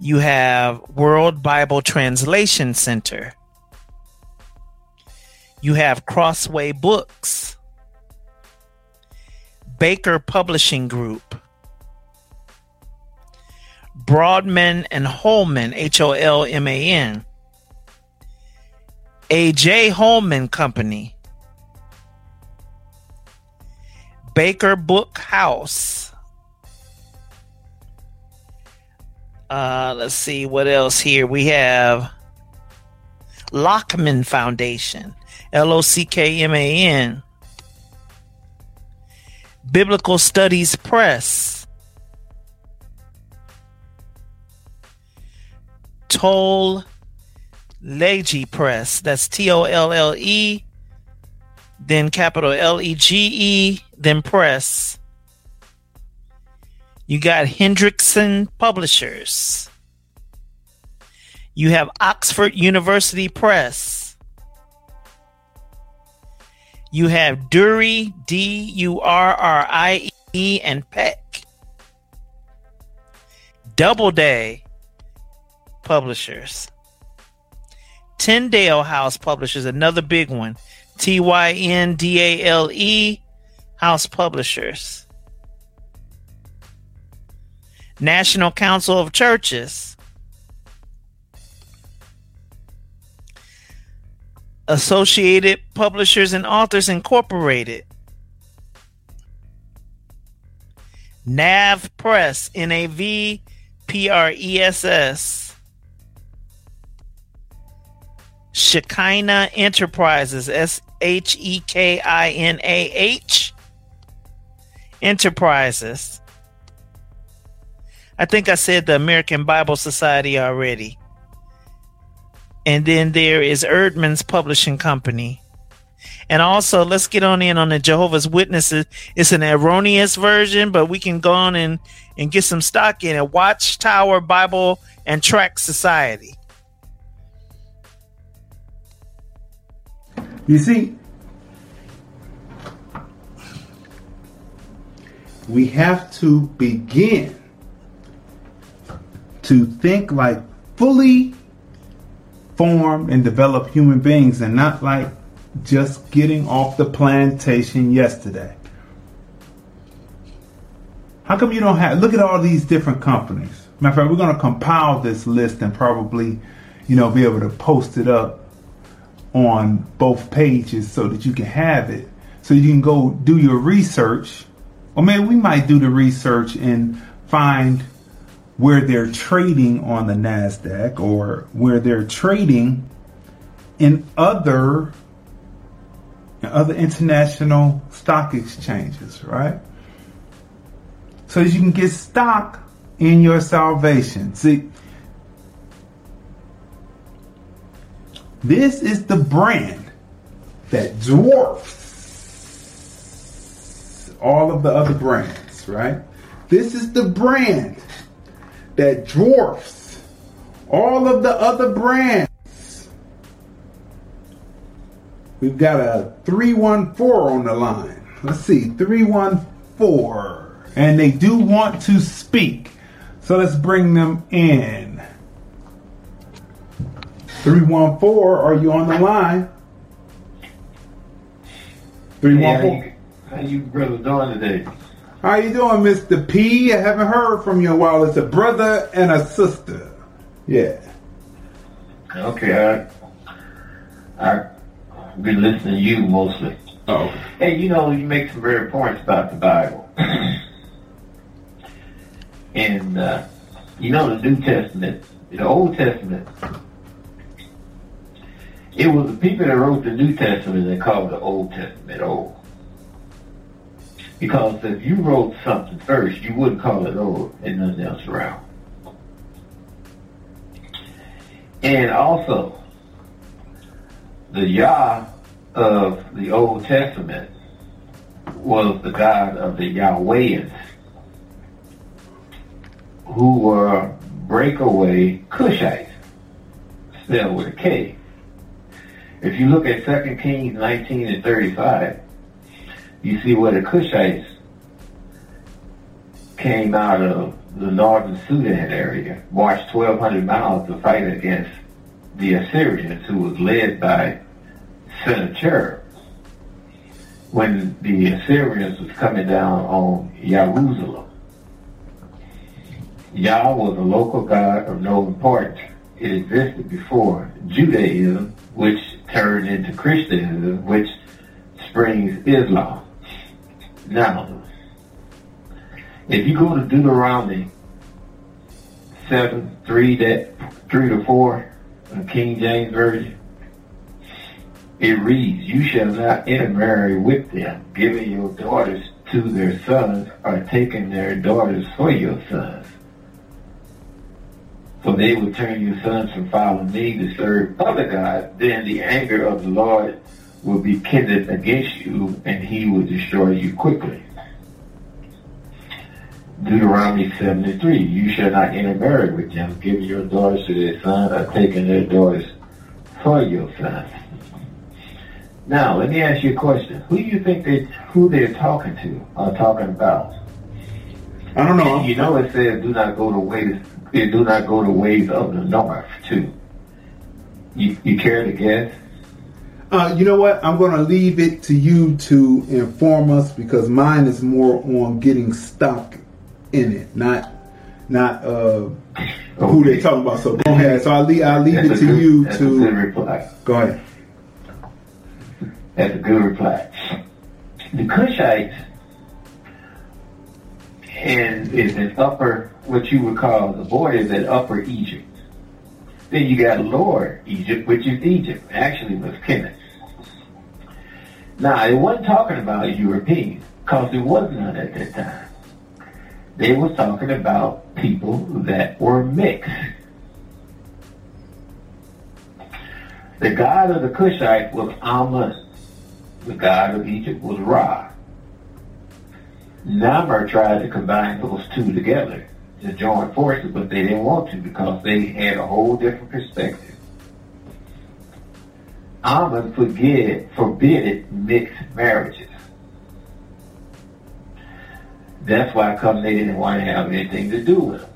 You have World Bible Translation Center. You have Crossway Books, Baker Publishing Group, Broadman and Holman, H O L M A N. A.J. Holman Company, Baker Book House, Uh, let's see what else here. We have Lockman Foundation, L O C K M A N. Biblical Studies Press. Tolle Lege Press. That's T O L L E, then capital L E G E, then Press. You got Hendrickson Publishers. You have Oxford University Press. You have Durrie, D U R R I E, and Peck. Doubleday Publishers. Tyndale House Publishers, another big one. T Y N D A L E House Publishers. National Council of Churches. Associated Publishers and Authors Incorporated. NAV Press, N A V P R E S S. Shekinah Enterprises, S H E K I N A H Enterprises. I think I said the American Bible Society already. And then there is Eerdman's Publishing Company. And also, let's get on in on the Jehovah's Witnesses. It's an erroneous version, but we can go on and, and get some stock in it. Watchtower Bible and Tract Society. You see, we have to begin to think like fully formed and developed human beings and not like just getting off the plantation yesterday. How come you don't have look at all these different companies? Matter of fact, we're gonna compile this list and probably, you know, be able to post it up on both pages so that you can have it. So you can go do your research. Or maybe we might do the research and find where they're trading on the NASDAQ or where they're trading in other other international stock exchanges, right? So you can get stock in your salvation. See, this is the brand that dwarfs all of the other brands, right? This is the brand that dwarfs all of the other brands. We've got a 314 on the line. Let's see, 314. And they do want to speak. So let's bring them in. 314, are you on the line? 314. how, you, how you brothers doing today? How you doing, Mr. P? I haven't heard from you in a while. It's a brother and a sister. Yeah. Okay, I I've been listening to you mostly. Oh. Hey, you know, you make some very points about the Bible. and uh, you know the New Testament, the Old Testament. It was the people that wrote the New Testament that called the Old Testament old. Because if you wrote something first, you wouldn't call it old and nothing else around. And also, the Yah of the Old Testament was the God of the Yahwehians, who were breakaway Cushites, spelled with a K. If you look at 2 Kings 19 and 35, you see where the Cushites came out of the northern Sudan area, marched 1,200 miles to fight against the Assyrians, who was led by Sennacherib. When the Assyrians was coming down on Jerusalem, Yah was a local god of no importance. It existed before Judaism, which turned into Christianism, which springs Islam. Now, if you go to Deuteronomy seven, three that three to four, in King James Version. It reads, You shall not intermarry with them, giving your daughters to their sons, or taking their daughters for your sons. For they will turn your sons from following me to serve other gods. Then the anger of the Lord will be kindled against you, and he will destroy you quickly. Deuteronomy 73, you shall not intermarry with them, giving your daughters to their sons, or taking their daughters for your sons. Now, let me ask you a question. Who do you think they, who they're talking to or talking about? I don't know. You know it says do not go to ways, do not go the ways of the north too. You, you care to guess? Uh, you know what? I'm going to leave it to you to inform us because mine is more on getting stuck in it, not not uh, who they talking about. So go ahead. So I'll leave, I'll leave That's it to good- you that's a good to reply. go ahead. That's a good reply. The Cushites and is in upper, what you would call the borders at upper Egypt. Then you got lower Egypt, which is Egypt. Actually, was Kemet. Now, it wasn't talking about Europeans, because there was none at that time. They was talking about people that were mixed. The god of the Cushites was Amun. The god of Egypt was Ra. Narmer tried to combine those two together to join forces, but they didn't want to because they had a whole different perspective. Amun forbid, forbid mixed marriages. That's why come they didn't want to have anything to do with them.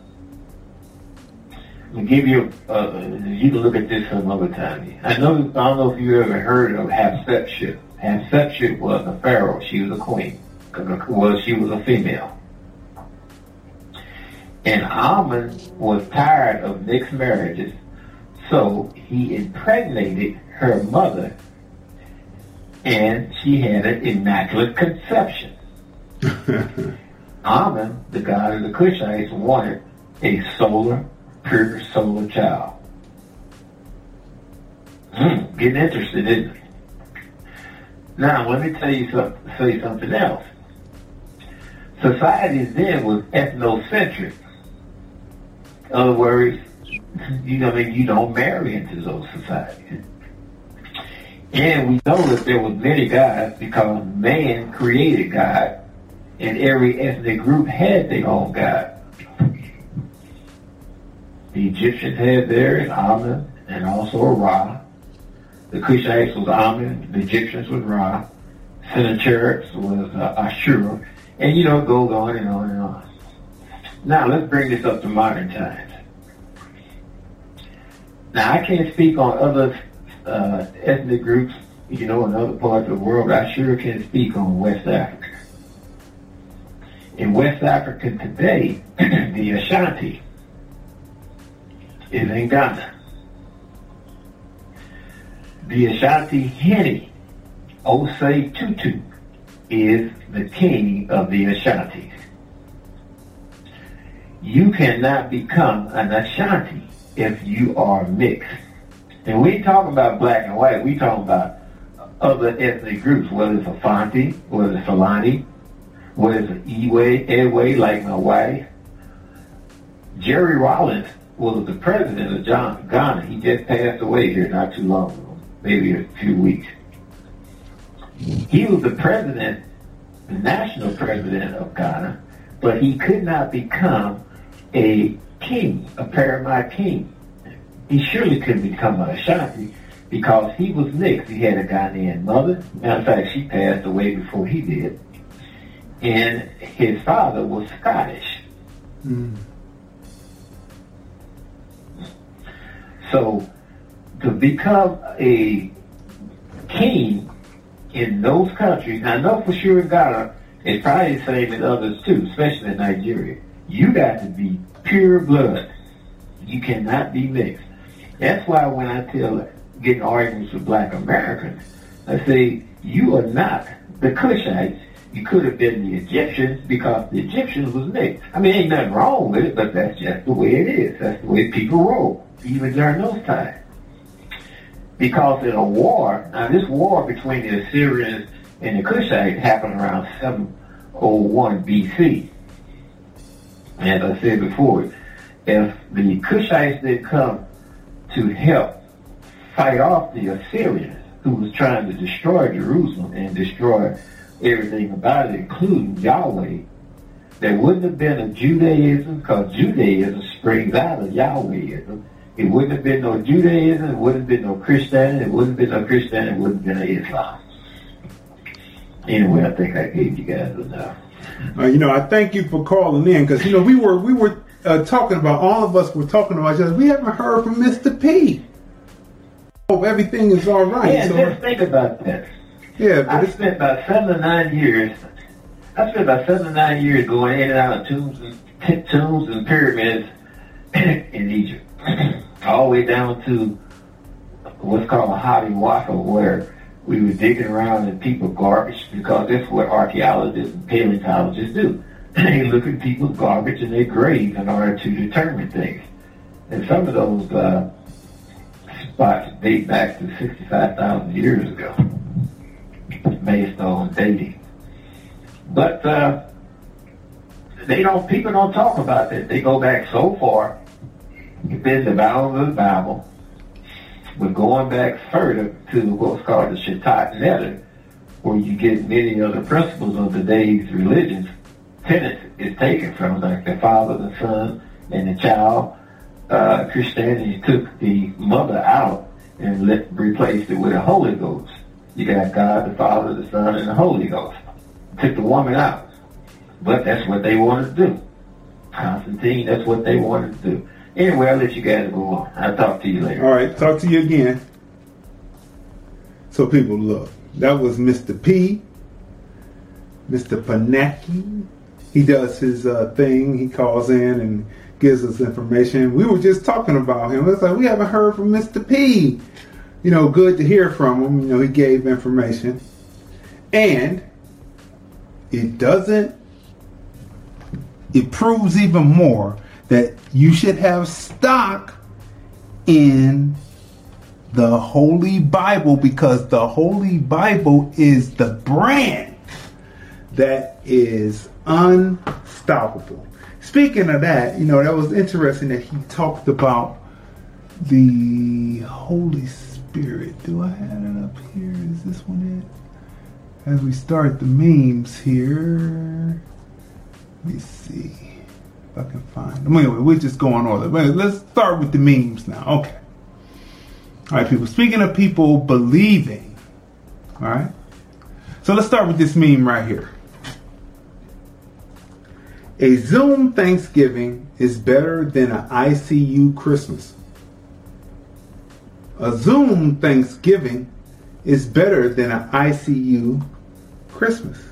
I'll give you, uh, you can look at this some other time. I know, I don't know if you ever heard of Hatshepsut. Hatshepsut was a pharaoh. She was a queen. Well, she was a female. And Amun was tired of mixed marriages, so he impregnated her mother, and she had an immaculate conception. Amun, the god of the Cushites, wanted a solar, pure solar child. Hmm, getting interested, isn't it? Now, let me tell you something, say something else. Society then was ethnocentric. In other words, you know, I mean, you don't marry into those societies. And we know that there was many gods because man created God, and every ethnic group had their own god. The Egyptians had theirs, Amun, and also Ra. The Cushites was Amun, the Egyptians was Ra, Sennacheribs was uh, Ashura, and you know, it goes on and on and on. Now, let's bring this up to modern times. Now, I can't speak on other uh, ethnic groups, you know, in other parts of the world, I sure can speak on West Africa. In West Africa today, the Ashanti is in Ghana. The Asantehene, Osei Tutu, is the king of the Ashantis. You cannot become an Ashanti if you are mixed. And we talking about black and white, we talking about other ethnic groups, whether it's a Fanti, whether it's Fulani, whether it's Iwe, Ewe, like my wife. Jerry Rawlings was the president of John, Ghana. He just passed away here not too long ago, maybe a few weeks. He was the president, the national president of Ghana, but he could not become a king, a paramount king. He surely couldn't become a Ashanti because he was mixed. He had a Ghanaian mother. Matter of fact, she passed away before he did. And his father was Scottish. Hmm. So to become a king in those countries, and I know for sure in Ghana, it's probably the same in others too, especially in Nigeria. You got to be pure blood. You cannot be mixed. That's why when I tell getting arguments with black Americans, I say, you are not the Cushites. it could have been the Egyptians because the Egyptians was mixed. I mean, ain't nothing wrong with it, but that's just the way it is. That's the way people roll, even during those times. Because in a war, now this war between the Assyrians and the Cushites happened around 701 BC. As I said before, if the Cushites didn't come to help fight off the Assyrians, who was trying to destroy Jerusalem and destroy everything about it, including Yahweh, there wouldn't have been a Judaism because Judaism springs out of Yahwehism. It wouldn't have been no Judaism, it wouldn't have been no Christianity, it wouldn't have been no Christianity, it wouldn't have been no Islam. Anyway, I think I gave you guys enough. Uh, you know, I thank you for calling in because you know we were we were uh, talking about all of us were talking about other. We haven't heard from Mister P. Hope everything is all right. Yeah, so, just think about that. yeah, but I it's, spent about seven to nine years. I spent about seven to nine years going in and out of tombs and tombs and pyramids in Egypt, all the way down to what's called a Hadi Waka, where we were digging around in people's garbage because that's what archaeologists and paleontologists do. they look at people's garbage and their graves in order to determine things. And some of those uh, spots date back to 65,000 years ago based on dating. But uh, they don't. People don't talk about that. They go back so far within the bounds of the Bible. We're going back further to what's called the Shetaut Neter, where you get many of the principles of today's religions. Tenets is taken from, like the Father, the Son, and the child. Uh, Christianity took the mother out and let, replaced it with the Holy Ghost. You got God, the Father, the Son, and the Holy Ghost. Took the woman out. But that's what they wanted to do. Constantine, that's what they wanted to do. Anyway, I'll let you guys go on. I'll talk to you later. all right. Talk to you again. So people, look, that was Mister P. Mister Panaki. He does his uh, thing. He calls in and gives us information. We were just talking about him. It's like we haven't heard from Mister P. You know, good to hear from him. You know, he gave information, and it doesn't. It proves even more that you should have stock in the Holy Bible because the Holy Bible is the brand that is unstoppable. Speaking of that, you know, that was interesting that he talked about the Holy Spirit. Do I have it up here? Is this one it? As we start the memes here, let me see I can find them. Anyway, we're just going all order. But Let's start with the memes now. Okay. All right, people. Speaking of people believing, all right. So let's start with this meme right here. A Zoom Thanksgiving is better than an ICU Christmas. A Zoom Thanksgiving is better than an ICU Christmas.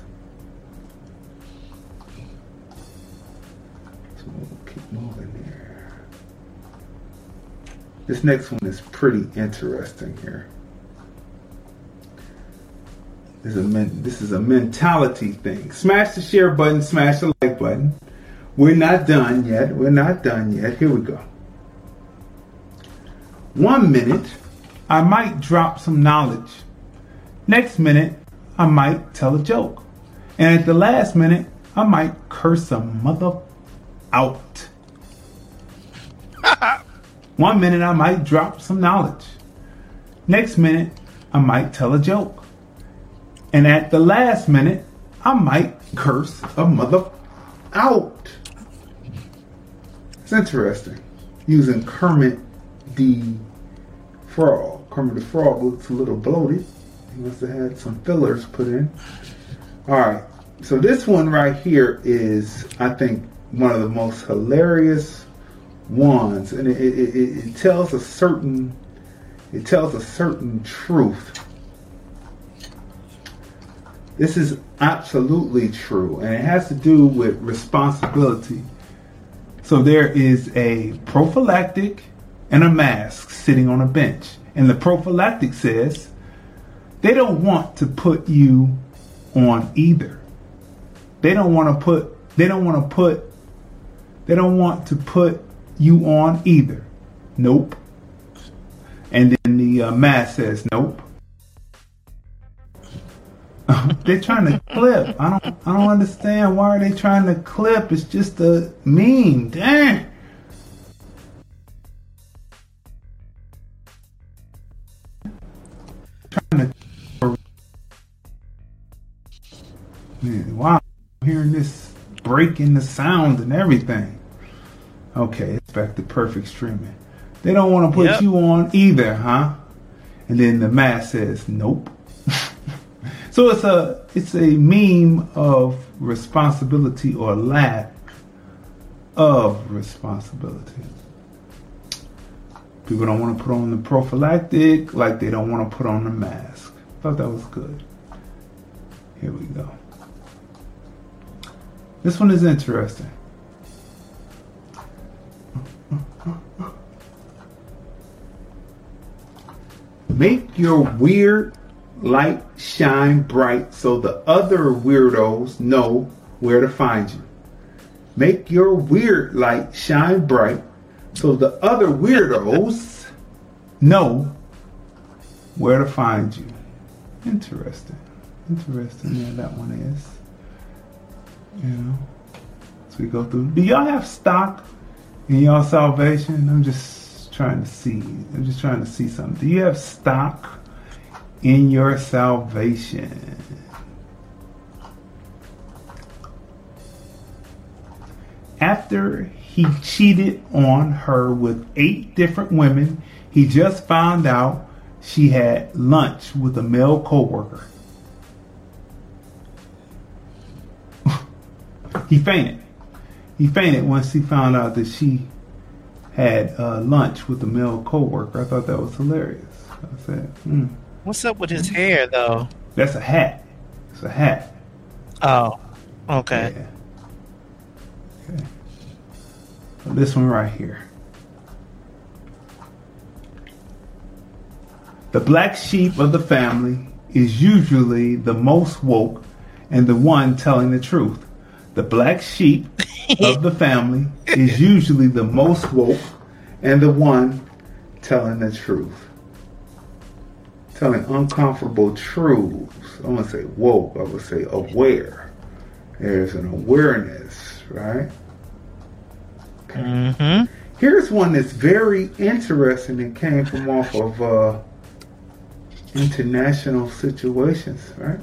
This next one is pretty interesting here. This is a men- this is a mentality thing. Smash the share button, smash the like button. We're not done yet. We're not done yet. Here we go. One minute, I might drop some knowledge. Next minute, I might tell a joke. And at the last minute, I might curse a mother out. One minute, I might drop some knowledge. Next minute, I might tell a joke. And at the last minute, I might curse a mother out. It's interesting. Using Kermit the Frog. Kermit the Frog looks a little bloated. He must have had some fillers put in. Alright, so this one right here is, I think, one of the most hilarious ones. And it, it, it, tells a certain it tells a certain truth. This is absolutely true, and it has to do with responsibility. So there is a prophylactic and a mask sitting on a bench. And the prophylactic says they don't want to put you on either. they don't want to put they don't want to put they don't want to put you on either. Nope. And then the uh, mask says nope. They're trying to clip. I don't I don't understand why are they trying to clip? It's just a meme. Dang. Trying to Man, wow. I'm hearing this breaking the sound and everything. Okay, it's back to perfect streaming. They don't want to put Yep. you on either, huh? And then the mask says nope. so it's a it's a meme of responsibility or lack of responsibility. People don't want to put on the prophylactic like they don't want to put on the mask. Thought that was good. Here we go. This one is interesting. Make your weird light shine bright so the other weirdos know where to find you. Make your weird light shine bright so the other weirdos know where to find you. Interesting. Interesting. Yeah, that one is. You know, as we go through. Do y'all have stock in y'all salvation? I'm just trying to see. I'm just trying to see something. Do you have stock in your salvation? After he cheated on her with eight different women, he just found out she had lunch with a male coworker. he fainted. He fainted once he found out that she had uh, lunch with a male coworker. I thought that was hilarious. I said, hmm, What's up with his hair though? "That's a hat. It's a hat." Oh, okay. Yeah. Okay. This one right here. The black sheep of the family is usually the most woke and the one telling the truth. The black sheep of the family is usually the most woke and the one telling the truth. Telling uncomfortable truths. I'm going to say woke, I would say aware. There's an awareness, right? Mm-hmm. Here's one that's very interesting and came from off of uh, international situations, right?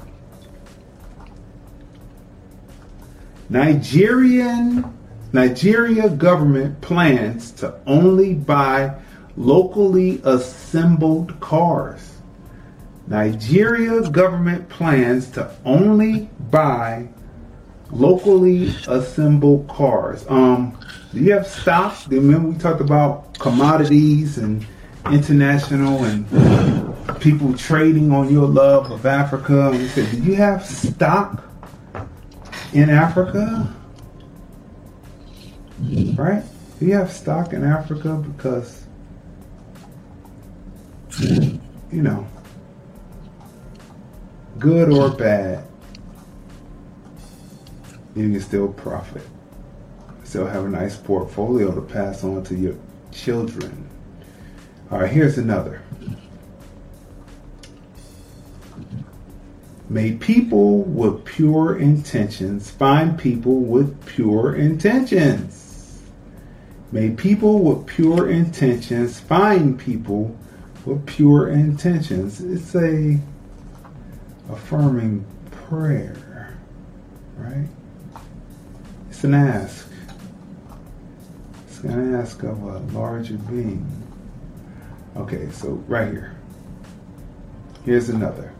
Nigerian Nigeria government plans to only buy locally assembled cars. Nigeria government plans to only buy locally assembled cars. Um, do you have stock? Remember we talked about commodities and international and people trading on your love of Africa. And we said, do you have stock in Africa? Right? Do you have stock in Africa? Because, you know, good or bad, you can still profit. Still have a nice portfolio to pass on to your children. All right, here's another. May people with pure intentions find people with pure intentions. May people with pure intentions find people with pure intentions. It's a affirming prayer, right? It's an ask. It's an ask of a larger being. Okay, so right here. Here's another.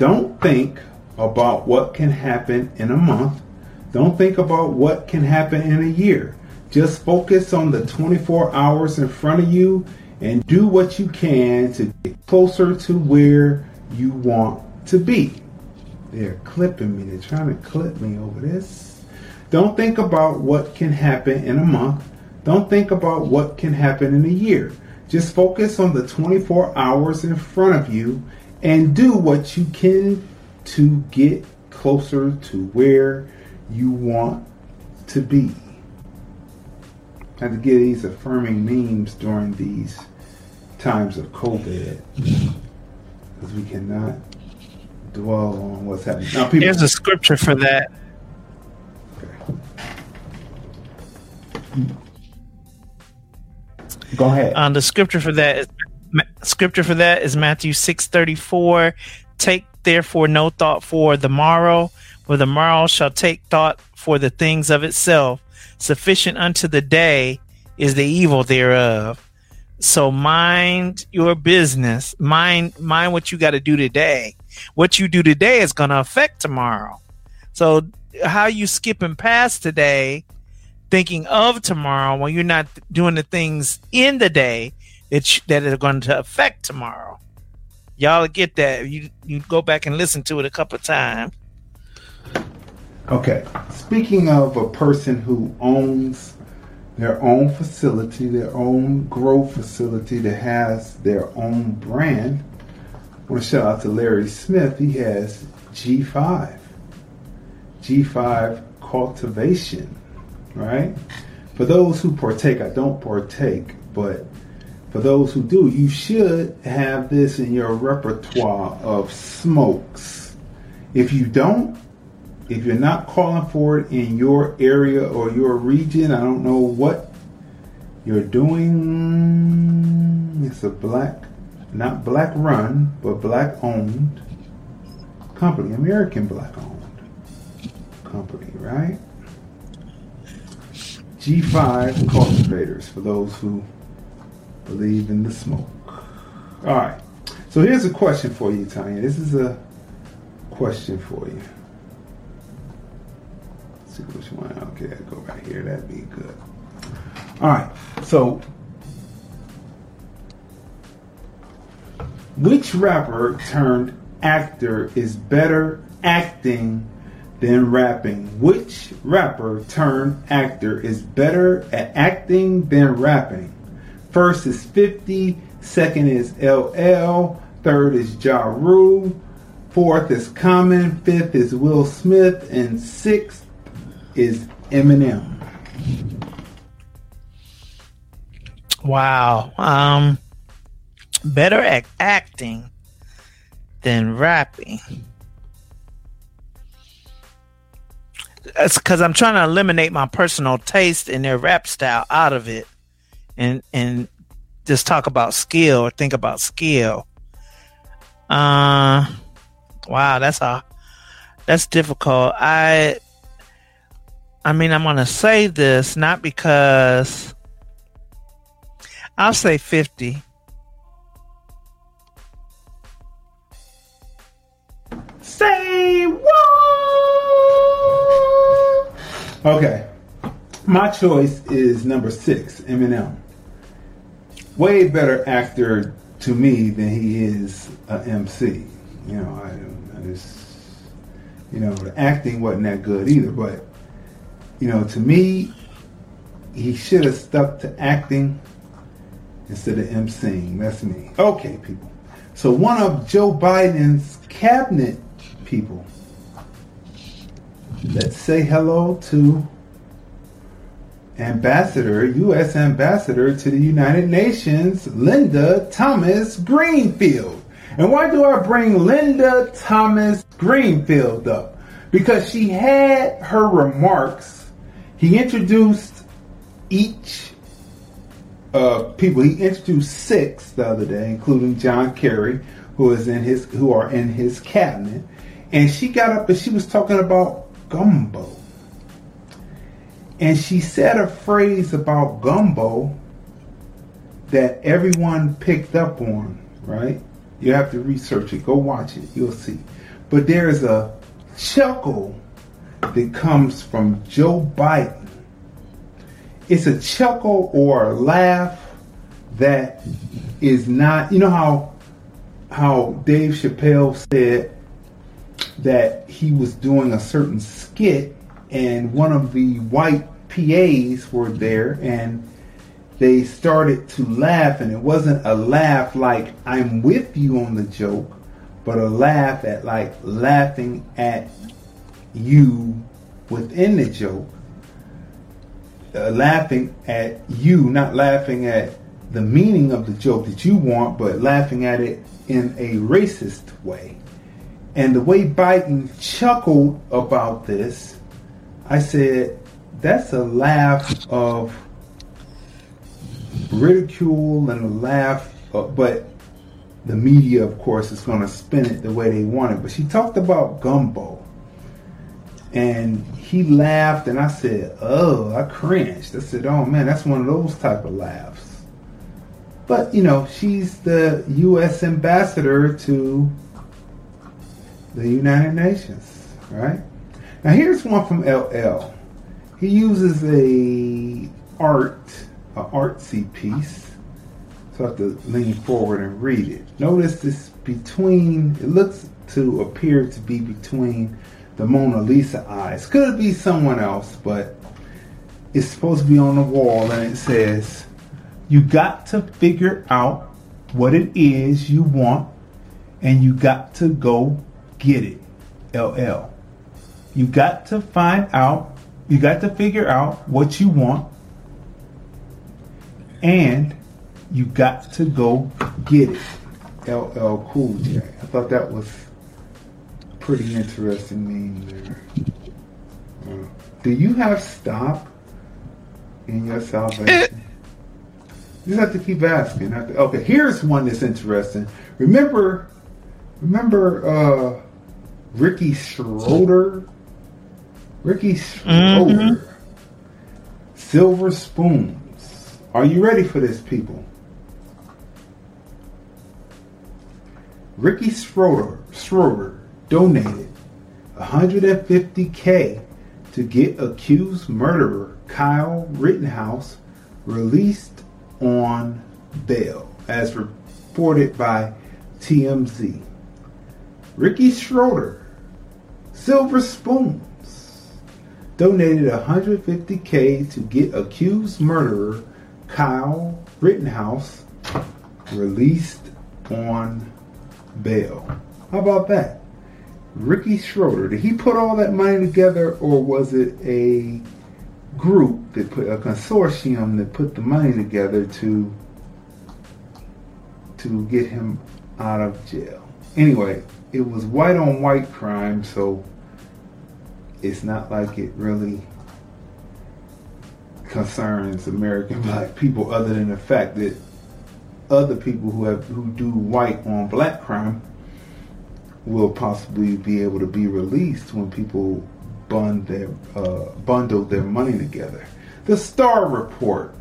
Don't think about what can happen in a month. Don't think about what can happen in a year. Just focus on the 24 hours in front of you and do what you can to get closer to where you want to be. They're clipping me. They're trying to clip me over this. Don't think about what can happen in a month. Don't think about what can happen in a year. Just focus on the 24 hours in front of you and do what you can to get closer to where you want to be. I have to get these affirming memes during these times of COVID because we cannot dwell on what's happening. Now, people, There's a scripture for that. Go ahead. Um, the scripture for that is scripture for that is Matthew six thirty four. Take therefore no thought for the morrow, for the morrow shall take thought for the things of itself. Sufficient unto the day is the evil thereof. So mind your business. Mind mind what you got to do today. What you do today is going to affect tomorrow. So how you skipping past today, thinking of tomorrow when you're not doing the things in the day that sh- that are going to affect tomorrow. Y'all get that. You you go back and listen to it a couple times. Okay. Speaking of a person who owns their own facility, their own grow facility that has their own brand. I want to shout out to Larry Smith. He has G5. G5 cultivation, right? For those who partake, I don't partake, but for those who do, you should have this in your repertoire of smokes. If you don't, if you're not calling for it in your area or your region, I don't know what you're doing. It's a black, not black run, but black owned company, American black owned company, right? G5 cultivators for those who believe in the smoke. All right. So here's a question for you, Tanya. This is a question for you see which one. Okay, I go right here. That'd be good. All right. So, which rapper turned actor is better acting than rapping? Which rapper turned actor is better at acting than rapping? First is 50, second is LL, third is Ja Rule, fourth is Common, fifth is Will Smith, and sixth is Eminem. Wow. Um better at acting than rapping. That's because I'm trying to eliminate my personal taste in their rap style out of it and and just talk about skill or think about skill. Uh wow, that's a that's difficult. I I mean, I'm going to say this not because I'll say 50. Say what? Okay. My choice is number six, Eminem. Way better actor to me than he is a MC. You know, I, I just, you know, the acting wasn't that good either, but you know, to me, he should have stuck to acting instead of emceeing. That's me. Okay, people. So one of Joe Biden's cabinet people. Let's say hello to Ambassador, U.S. Ambassador to the United Nations, Linda Thomas Greenfield. And why do I bring Linda Thomas Greenfield up? Because she had her remarks he introduced each uh, people. He introduced six the other day, including John Kerry, who is in his who are in his cabinet. And she got up and she was talking about gumbo. And she said a phrase about gumbo that everyone picked up on, right? You have to research it. Go watch it. You'll see. But there is a chuckle that comes from Joe Biden. It's a chuckle or a laugh that is not, you know how how Dave Chappelle said that he was doing a certain skit and one of the white PAs were there and they started to laugh and it wasn't a laugh like I'm with you on the joke, but a laugh at like laughing at you within the joke. Uh, laughing at you, not laughing at the meaning of the joke that you want, but laughing at it in a racist way. And the way Biden chuckled about this, I said, that's a laugh of ridicule and a laugh, of, but the media, of course, is going to spin it the way they want it. But she talked about gumbo. And he laughed, and I said, oh, I cringed. I said, oh man, that's one of those type of laughs. But, you know, she's the U.S. ambassador to the United Nations, right? Now here's one from LL. He uses a art, a artsy piece. So I have to lean forward and read it. Notice this between, it looks to appear to be between the Mona Lisa eyes. Could be someone else, but it's supposed to be on the wall and it says, you got to figure out what it is you want and you got to go get it. LL. You got to find out, you got to figure out what you want and you got to go get it. LL Cool J. I thought that was pretty interesting name there. Uh, do you have stop in your salvation? You just have to keep asking. To, okay, here's one that's interesting. Remember, remember uh, Ricky Schroder? Ricky. Mm-hmm. Silver spoons. Are you ready for this, people? Ricky Schroeder, Schroder donated 150k to get accused murderer Kyle Rittenhouse released on bail, as reported by TMZ. Ricky Schroder, Silver Spoons, donated 150k to get accused murderer Kyle Rittenhouse released on bail. How about that? Ricky Schroder, did he put all that money together or was it a group that put a consortium that put the money together to to get him out of jail. Anyway, it was white on white crime, so it's not like it really concerns American black people other than the fact that other people who have who do white on black crime will possibly be able to be released when people bund their, uh, bundled their money together. The Star Report.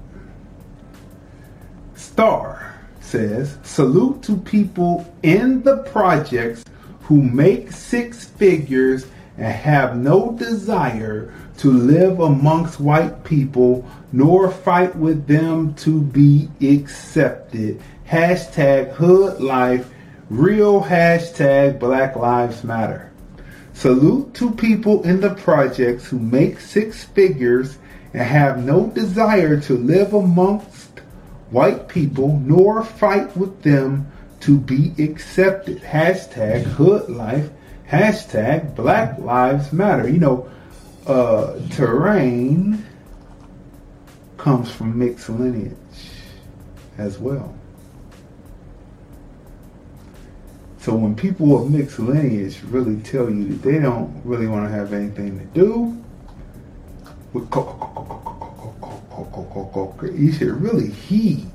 Star says, salute to people in the projects who make six figures and have no desire to live amongst white people nor fight with them to be accepted. Hashtag hood life, real hashtag Black Lives Matter. Salute to people in the projects who make six figures and have no desire to live amongst white people nor fight with them to be accepted. Hashtag hood life. Hashtag black lives matter. You know, uh, terrain comes from mixed lineage as well. So when people of mixed lineage really tell you that they don't really want to have anything to do with you should really heed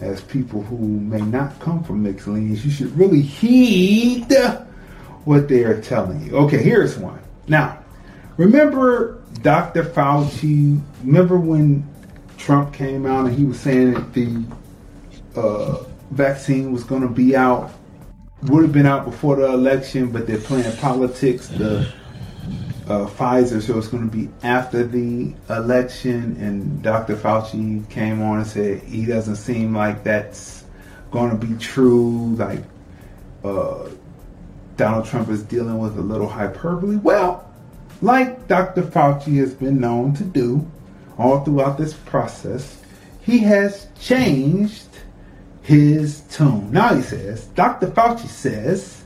as people who may not come from mixed lineage, you should really heed what they are telling you. Okay, here's one. Now, remember Dr. Fauci, remember when Trump came out and he was saying that the uh, vaccine was going to be out would have been out before the election, but they're playing politics. The uh, Pfizer, so it's going to be after the election. And Dr. Fauci came on and said he doesn't seem like that's going to be true. Like uh, Donald Trump is dealing with a little hyperbole. Well, like Dr. Fauci has been known to do all throughout this process, he has changed his tune. Now he says, Dr. Fauci says,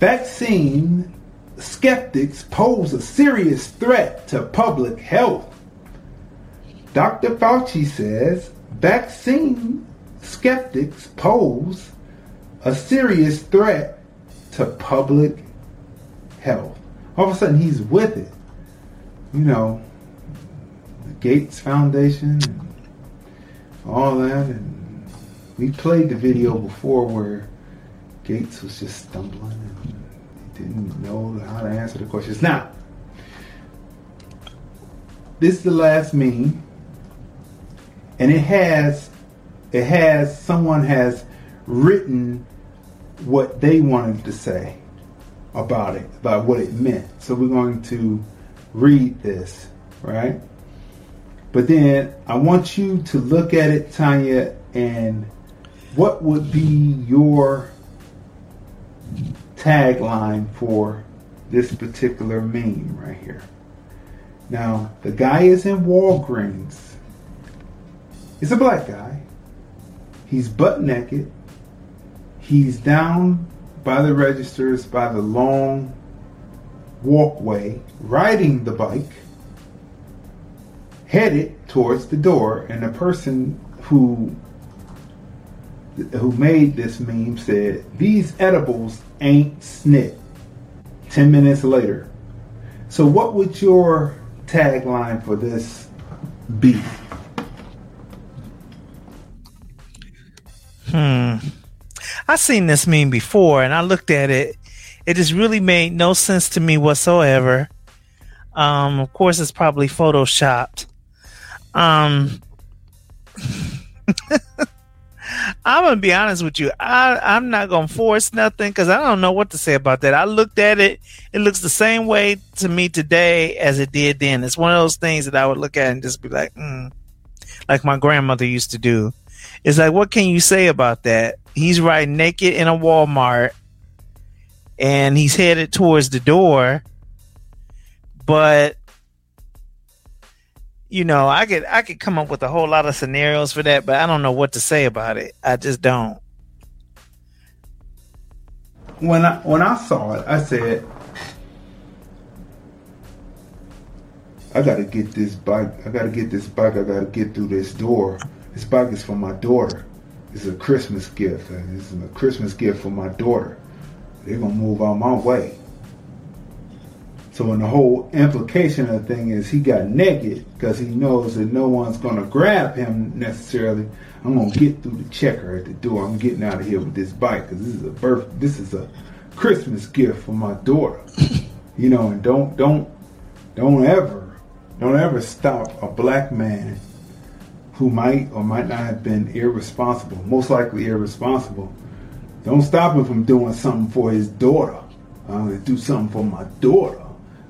vaccine skeptics pose a serious threat to public health. Dr. Fauci says vaccine skeptics pose a serious threat to public health. All of a sudden, he's with it. You know, the Gates Foundation and all that. And we played the video before where Gates was just stumbling and didn't know how to answer the questions. Now, this is the last meme, and it has it has someone has written what they wanted to say about it, about what it meant. So we're going to read this, right? But then I want you to look at it, Tanya, and what would be your tagline for this particular meme right here? Now, the guy is in Walgreens. He's a black guy. He's butt naked. He's down by the registers by the long walkway, riding the bike, headed towards the door, and the person who who made this meme said, "These edibles ain't snit." Ten minutes later. So, what would your tagline for this be? Hmm. I seen this meme before, and I looked at it. It just really made no sense to me whatsoever. Um, of course, it's probably photoshopped. Um, I'm gonna be honest with you. I I'm not gonna force nothing because I don't know what to say about that. I looked at it; it looks the same way to me today as it did then. It's one of those things that I would look at and just be like, mm, like my grandmother used to do. It's like, what can you say about that? He's riding naked in a Walmart and he's headed towards the door. But you know, I could I could come up with a whole lot of scenarios for that, but I don't know what to say about it. I just don't. When I when I saw it, I said, I gotta get this bike. I gotta get this bike. I gotta get through this door. This bike is for my daughter. It's a Christmas gift. This is a Christmas gift for my daughter. They're gonna move out my way. So, when the whole implication of the thing is he got naked because he knows that no one's gonna grab him necessarily. I'm gonna get through the checker at the door. I'm getting out of here with this bike because this is a birth. This is a Christmas gift for my daughter. You know, and don't don't don't ever don't ever stop a black man who might or might not have been irresponsible, most likely irresponsible. Don't stop him from doing something for his daughter. I'm gonna do something for my daughter.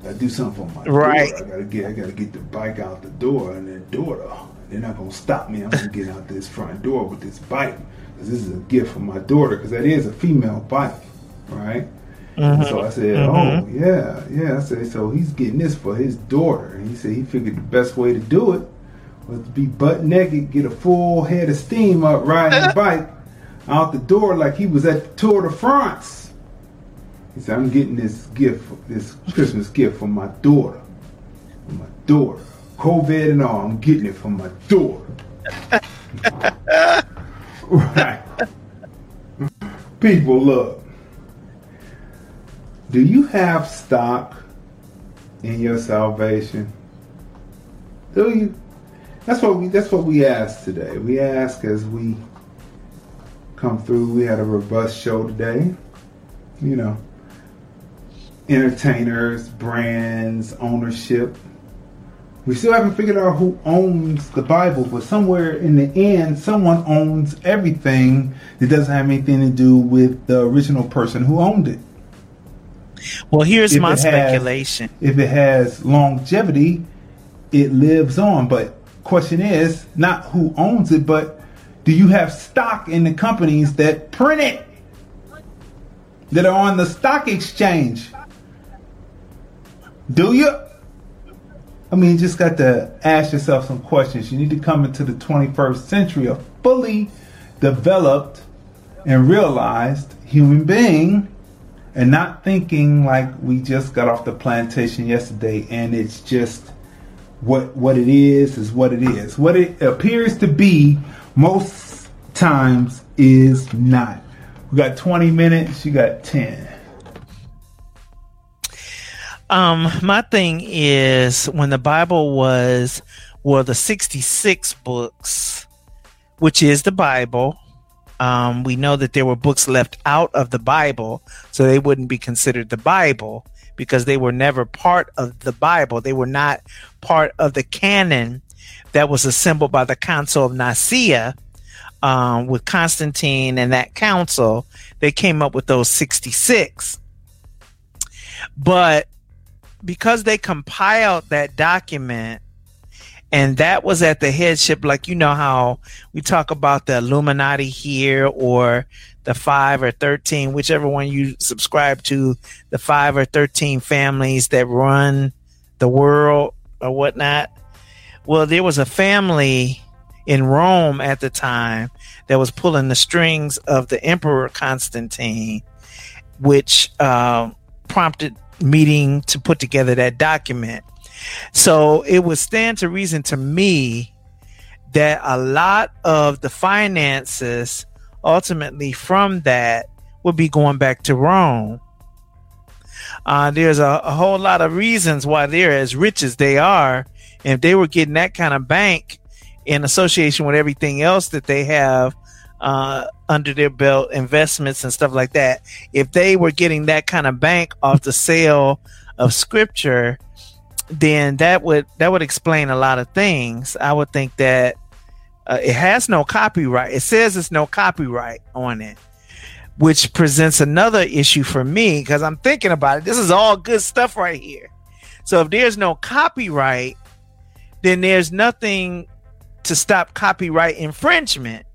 I do something for my right. daughter. I gotta get I gotta get the bike out the door and their daughter. They're not gonna stop me. I'm gonna get out this front door with this bike because this is a gift for my daughter because that is a female bike, right? Mm-hmm. So I said, mm-hmm. oh yeah, yeah. I said so he's getting this for his daughter, and he said he figured the best way to do it was to be butt naked, get a full head of steam up, riding a bike out the door like he was at the Tour de France. He said, I'm getting this gift, this Christmas gift for my daughter. For my daughter. COVID and all, I'm getting it for my daughter. right. People, look. Do you have stock in your salvation? Do you? That's what we that's what we ask today. We ask as we come through. We had a robust show today. You know, entertainers, brands, ownership. We still haven't figured out who owns the Bible, but somewhere in the end, someone owns everything that doesn't have anything to do with the original person who owned it. Well, here's if my speculation. Has, if it has longevity, it lives on. But question is not who owns it, but do you have stock in the companies that print it? That are on the stock exchange? Do you? I mean, you just got to ask yourself some questions. You need to come into the 21st century a fully developed and realized human being and not thinking like we just got off the plantation yesterday and it's just what what it is is what it is. What it appears to be most times is not. We got 20 minutes, you got 10. Um, my thing is when the Bible was well the 66 books, which is the Bible. Um, we know that there were books left out of the Bible, so they wouldn't be considered the Bible because they were never part of the Bible. They were not part of the canon that was assembled by the Council of Nicaea um, with Constantine and that council. They came up with those 66. But because they compiled that document and that was at the headship like you know how we talk about the illuminati here or the 5 or 13 whichever one you subscribe to the 5 or 13 families that run the world or whatnot. Well there was a family in rome at the time that was pulling the strings of the emperor constantine which uh, prompted meeting to put together that document so it would stand to reason to me that a lot of the finances ultimately from that would be going back to Rome. Uh, there's a, a, whole lot of reasons why they're as rich as they are. And if they were getting that kind of bank in association with everything else that they have uh, under their belt, investments and stuff like that, if they were getting that kind of bank off the sale of scripture, then that would that would explain a lot of things. I would think that uh, it has no copyright. It says it's no copyright on it, which presents another issue for me because I'm thinking about it. This is all good stuff right here. So if there's no copyright, then there's nothing to stop copyright infringement.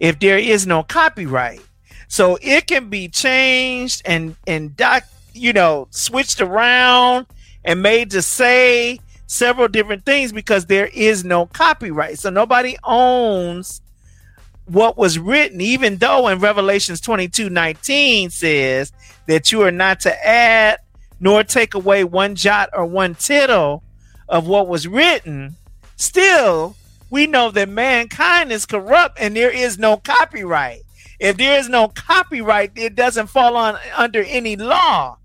If there is no copyright, so it can be changed and and doc, you know, switched around and made to say several different things because there is no copyright. So nobody owns what was written, even though in Revelations 22 19 says that you are not to add nor take away one jot or one tittle of what was written. Still, we know that mankind is corrupt and there is no copyright. If there is no copyright, it doesn't fall on under any law.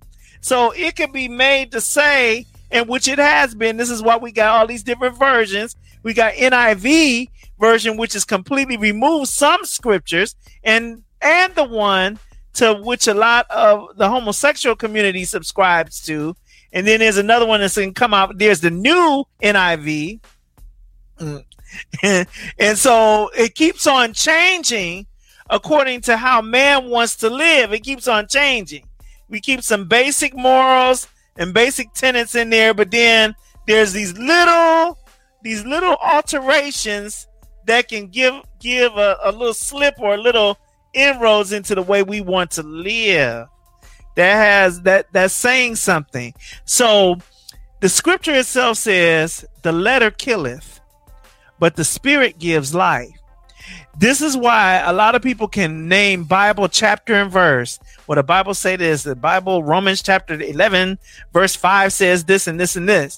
So it can be made to say, and which it has been. This is why we got all these different versions. We got NIV version, which is completely removed some scriptures, and and the one to which a lot of the homosexual community subscribes to. And then there's another one that's going to come out. There's the new NIV. Mm, and so it keeps on changing according to how man wants to live. It keeps on changing we keep some basic morals and basic tenets in there, but then there's these little these little alterations that can give give a, a little slip or a little inroads into the way we want to live. That has that that's saying something. So the scripture itself says, the letter killeth, but the spirit gives life. This is why a lot of people can name Bible chapter and verse. What the Bible say is the Bible Romans chapter 11 verse 5 says this and this and this.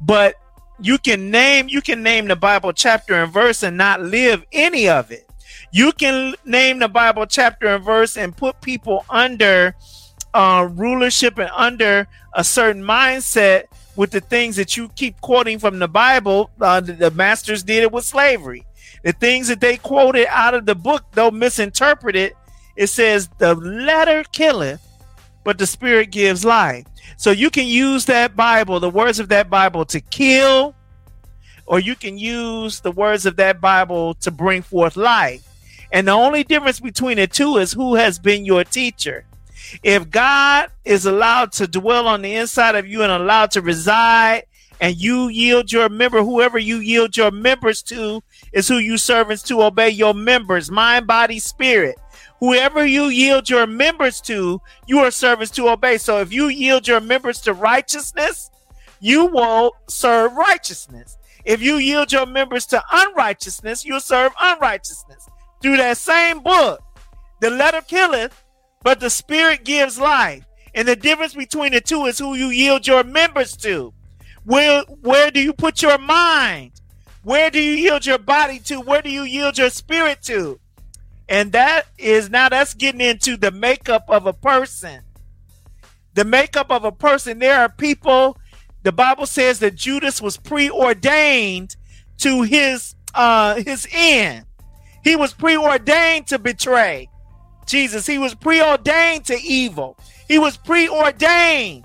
But you can name you can name the Bible chapter and verse and not live any of it. You can name the Bible chapter and verse and put people under uh, rulership and under a certain mindset with the things that you keep quoting from the Bible. Uh, the, the masters did it with slavery the things that they quoted out of the book, though misinterpreted, it says the letter killeth, but the spirit gives life. So you can use that Bible, the words of that Bible to kill, or you can use the words of that Bible to bring forth life. And the only difference between the two is who has been your teacher. If God is allowed to dwell on the inside of you and allowed to reside and you yield your member, whoever you yield your members to is who you servants to obey your members, mind, body, spirit. Whoever you yield your members to, you are servants to obey. So if you yield your members to righteousness, you will serve righteousness. If you yield your members to unrighteousness, you'll serve unrighteousness. through that same book. The letter killeth, but the spirit gives life. And the difference between the two is who you yield your members to. Where where do you put your mind? Where do you yield your body to? Where do you yield your spirit to? And that is now that's getting into the makeup of a person. The makeup of a person. There are people, the Bible says that Judas was preordained to his uh his end. He was preordained to betray Jesus. He was preordained to evil. He was preordained.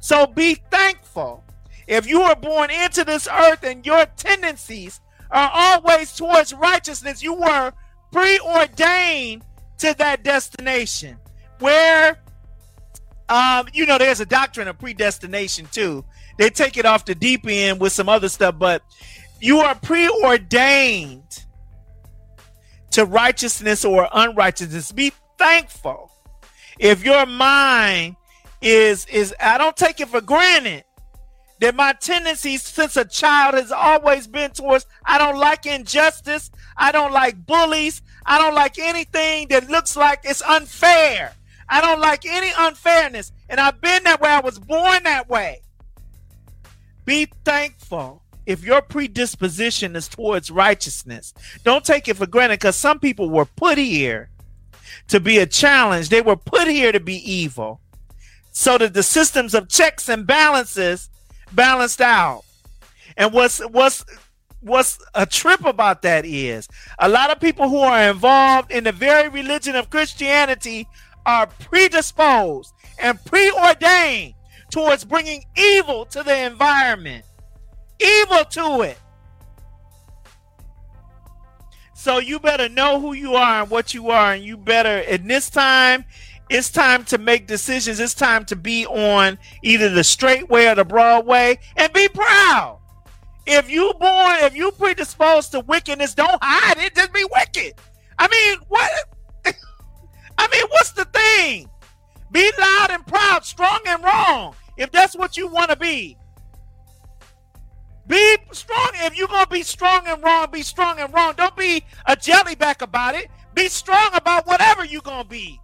So be thankful. If you were born into this earth and your tendencies are always towards righteousness, you were preordained to that destination. Where, um, you know, there's a doctrine of predestination too. They take it off the deep end with some other stuff, but you are preordained to righteousness or unrighteousness. Be thankful. If your mind is is I don't take it for granted that my tendencies since a child has always been towards I don't like injustice, I don't like bullies, I don't like anything that looks like it's unfair. I don't like any unfairness. And I've been that way. I was born that way. Be thankful if your predisposition is towards righteousness. Don't take it for granted because some people were put here to be a challenge. They were put here to be evil. So that the systems of checks and balances balanced out. And what's what's what's a trip about that is a lot of people who are involved in the very religion of Christianity are predisposed and preordained towards bringing evil to the environment, evil to it. So you better know who you are and what you are, and you better in this time it's time to make decisions. It's time to be on either the straight way or the broad way and be proud. If you born, if you predisposed to wickedness, don't hide it. Just be wicked. I mean, what? I mean, what's the thing? Be loud and proud, strong and wrong. If that's what you want to be. Be strong. If you're gonna be strong and wrong, be strong and wrong. Don't be a jellyback about it. Be strong about whatever you're gonna be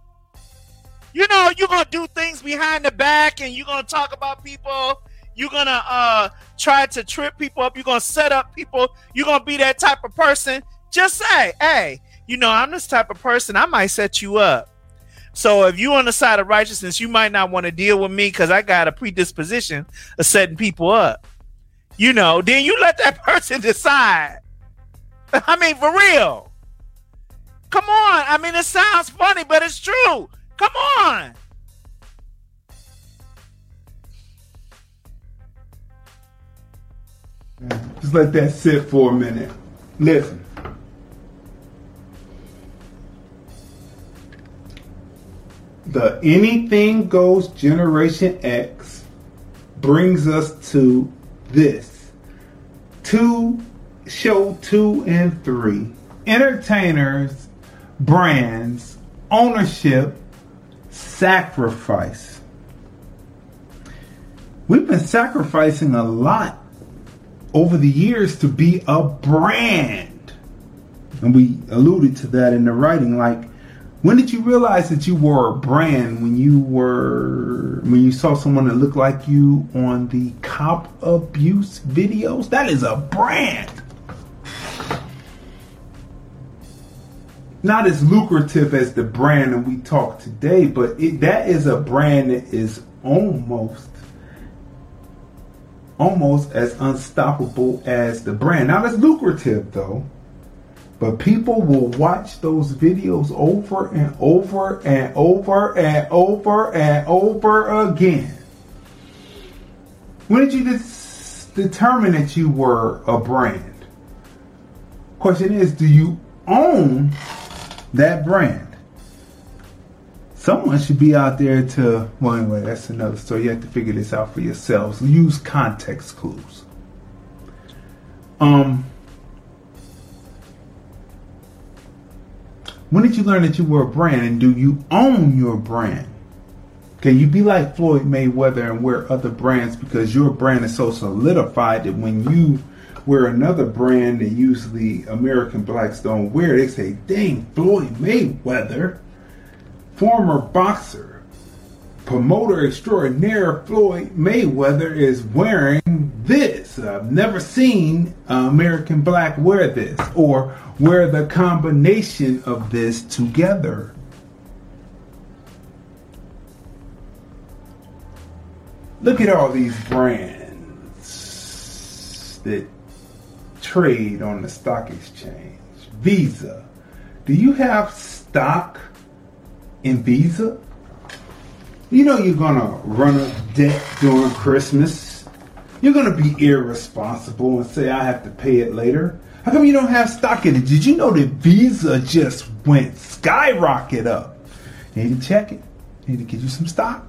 you know, you're gonna do things behind the back and you're gonna talk about people. You're gonna uh try to trip people up. You're gonna set up people. You're gonna be that type of person. Just say, hey, you know, I'm this type of person. I might set you up. So if you're on the side of righteousness, you might not want to deal with me because I got a predisposition of setting people up. You know, then you let that person decide. I mean, for real. Come on. I mean, it sounds funny, but it's true. Come on. Just let that sit for a minute. Listen. The anything goes Generation X brings us to this. Two, show two and three. Entertainers, brands, ownership, sacrifice. We've been sacrificing a lot over the years to be a brand. And we alluded to that in the writing. Like, when did you realize that you were a brand when you were when you saw someone that looked like you on the cop abuse videos? That is a brand. not as lucrative as the brand that we talk today, but it, that is a brand that is almost almost as unstoppable as the brand. Not as lucrative though, but people will watch those videos over and over and over and over and over again. When did you determine that you were a brand? Question is, do you own that brand. Someone should be out there to, well, anyway, that's another story. You have to figure this out for yourselves. Use context clues. Um, when did you learn that you were a brand and do you own your brand? Can you be like Floyd Mayweather and wear other brands because your brand is so solidified that when you wear another brand that usually American blacks don't wear. They say, dang, Floyd Mayweather, former boxer, promoter extraordinaire Floyd Mayweather is wearing this. I've never seen an American black wear this or wear the combination of this together. Look at all these brands that trade on the stock exchange. Visa. Do you have stock in Visa? You know you're gonna run a debt during Christmas. You're gonna be irresponsible and say I have to pay it later. How come you don't have stock in it? Did you know that Visa just went skyrocket up? Need to check it. Need to get you some stock.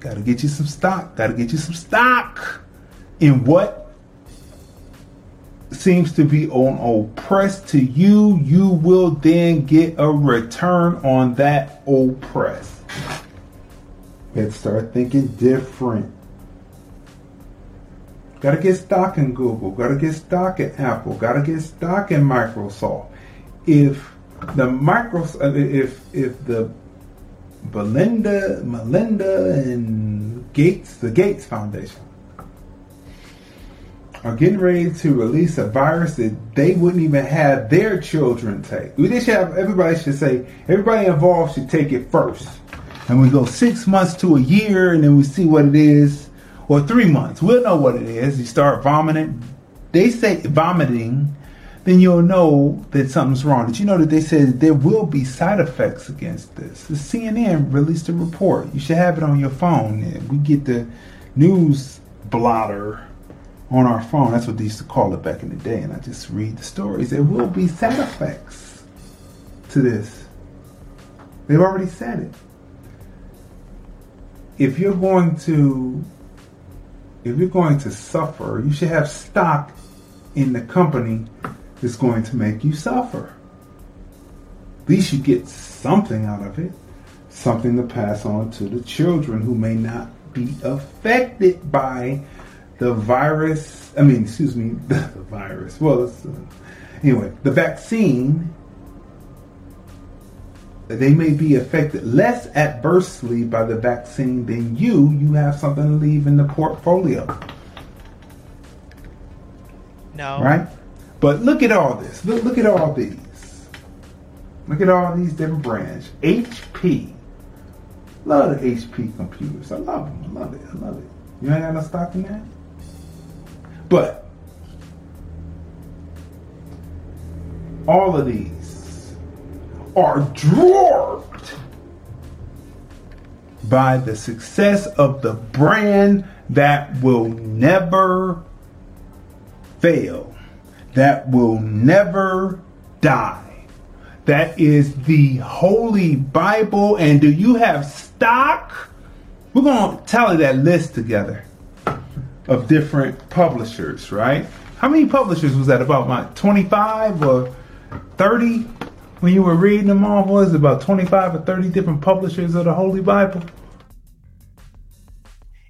Gotta get you some stock. Gotta get you some stock in what seems to be on oppress to you. You will then get a return on that oppress. Let's start thinking different. Gotta get stock in Google. Gotta get stock in Apple. Gotta get stock in Microsoft. If the Microsoft, uh, if if the Belinda, Melinda, and Gates, the Gates Foundation, are getting ready to release a virus that they wouldn't even have their children take. We just have everybody should say everybody involved should take it first, and we go six months to a year, and then we see what it is, or three months. We'll know what it is. You start vomiting. They say vomiting then you'll know that something's wrong. Did you know that they said there will be side effects against this? The CNN released a report. You should have it on your phone. We get the news blotter on our phone. That's what they used to call it back in the day. And I just read the stories. There will be side effects to this. They've already said it. If you're going to if you're going to suffer, you should have stock in the company that's going to make you suffer. At least you get something out of it, something to pass on to the children who may not be affected by the virus. I mean, excuse me, the, virus. Well, uh, anyway, the vaccine. They may be affected less adversely by the vaccine than you. You have something to leave in the portfolio. No. Right? But look at all this. Look, look at all these. Look at all these different brands. HP. Love the HP computers. I love them. I love it. I love it. You ain't got no stock in that? But all of these are dwarfed by the success of the brand that will never fail that will never die. That is the Holy Bible. And do you have stock? We're going to tally that list together of different publishers, right? How many publishers was that? About my 25 or 30? When you were reading them all, was it about 25 or 30 different publishers of the Holy Bible?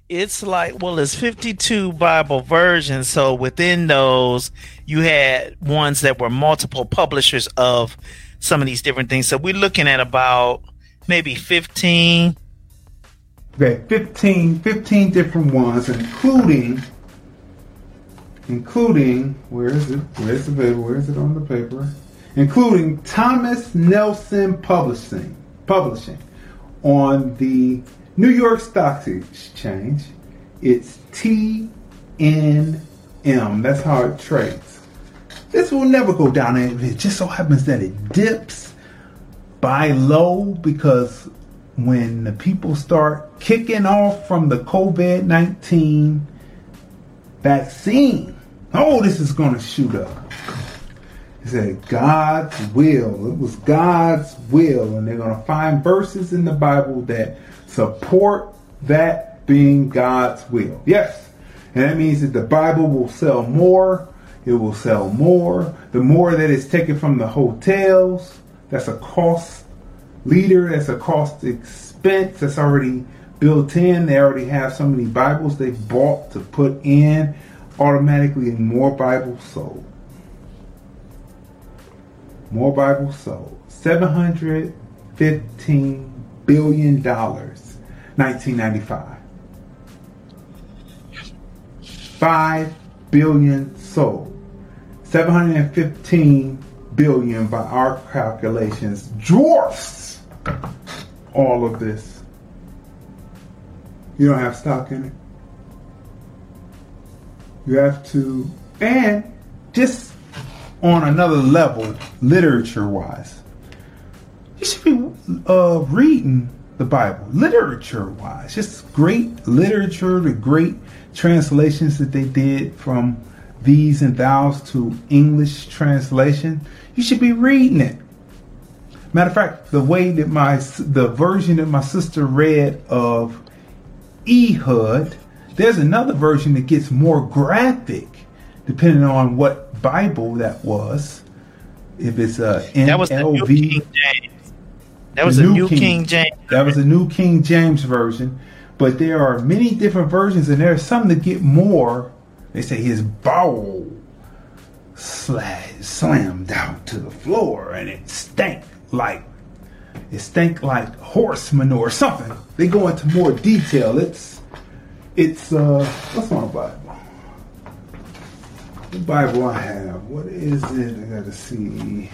it's like well it's 52 bible versions so within those you had ones that were multiple publishers of some of these different things so we're looking at about maybe 15 okay 15 15 different ones including including where is it where's the paper where is it on the paper including thomas nelson publishing publishing on the New York Stock Exchange, it's TNM. That's how it trades. This will never go down. It just so happens that it dips buy low because when the people start kicking off from the COVID 19 vaccine, oh, this is going to shoot up. He said, God's will. It was God's will. And they're going to find verses in the Bible that support that being God's will. Yes. And that means that the Bible will sell more. It will sell more. The more that is taken from the hotels, that's a cost leader, that's a cost expense that's already built in. They already have so many Bibles they bought to put in. Automatically, more Bibles sold. More Bibles sold. $715 billion, 1995. 5 billion sold. 715 billion by our calculations dwarfs all of this. You don't have stock in it. You have to, and just on another level, literature wise, you should be uh, reading the Bible, literature wise. Just great literature, the great translations that they did from these and thous to English translation. You should be reading it. Matter of fact, the way that my the version that my sister read of Ehud, there's another version that gets more graphic, depending on what Bible that was. If it's a NLV, that was the New King James. That was a New King, King James. That was a New King James version. But there are many different versions, and there are some that get more. They say his bowel slammed down to the floor, and it stank like it stank like horse manure or something. They go into more detail. It's it's uh what's my Bible? The Bible I have. What is it? I gotta see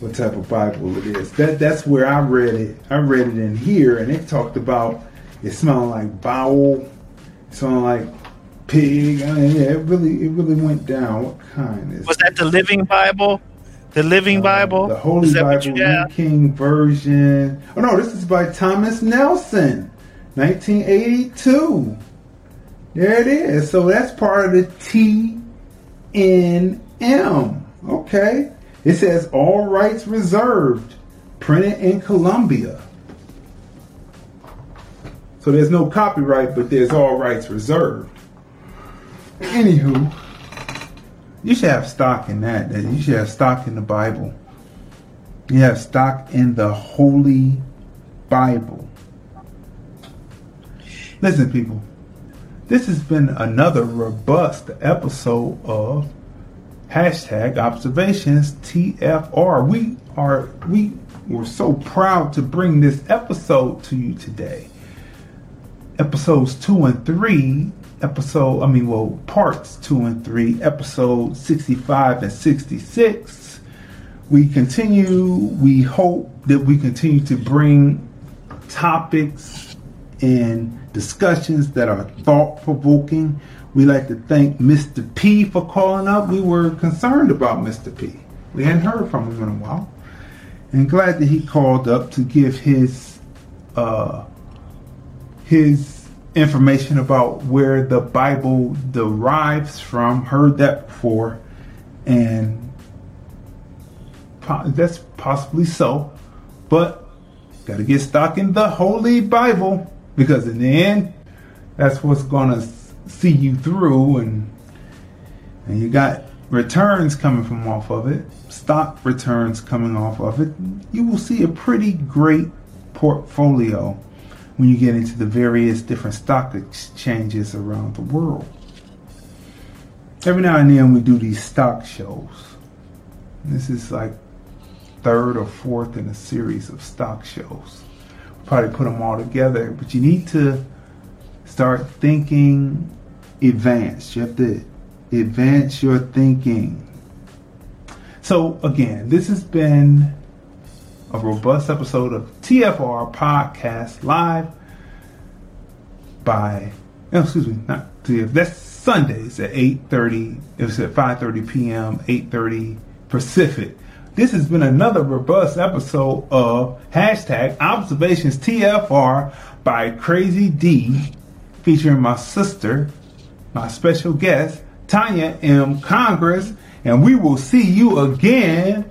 what type of Bible it is. That that's where I read it. I read it in here and it talked about it smelling like bowel, smelling like pig. I mean, yeah, it really it really went down. What kind is Was that the Living Bible? The Living uh, Bible? The Holy Bible, New King Version. Oh no, this is by Thomas Nelson, 1982. There it is. So that's part of the TNM. Okay. It says all rights reserved, printed in Colombia. So there's no copyright, but there's all rights reserved. Anywho, you should have stock in that. You should have stock in the Bible. You have stock in the Holy Bible. Listen, people, this has been another robust episode of hashtag observations TFR. We are we were so proud to bring this episode to you today. Episodes two and three episode, I mean, well, parts two and three, episode 65 and 66. We continue, we hope that we continue to bring topics and discussions that are thought provoking. We like to thank Mr. P for calling up. We were concerned about Mr. P. We hadn't heard from him in a while. And glad that he called up to give his uh, his information about where the Bible derives from. Heard that before, and that's possibly so. But got to get stuck in the Holy Bible because in the end, that's what's going to see you through, and and you got returns coming from off of it, stock returns coming off of it. You will see a pretty great portfolio when you get into the various different stock exchanges around the world. Every now and then we do these stock shows. This is like third or fourth in a series of stock shows. Probably put them all together, but you need to start thinking advanced. You have to advance your thinking. So again, this has been a robust episode of TFR Podcast live by, oh, excuse me, not TF, that's Sundays at 8.30, it was at 5.30 p.m., 8.30 Pacific. This has been another robust episode of hashtag Observations TFR by Crazy D, featuring my sister, my special guest, Tanya M. Congress, and we will see you again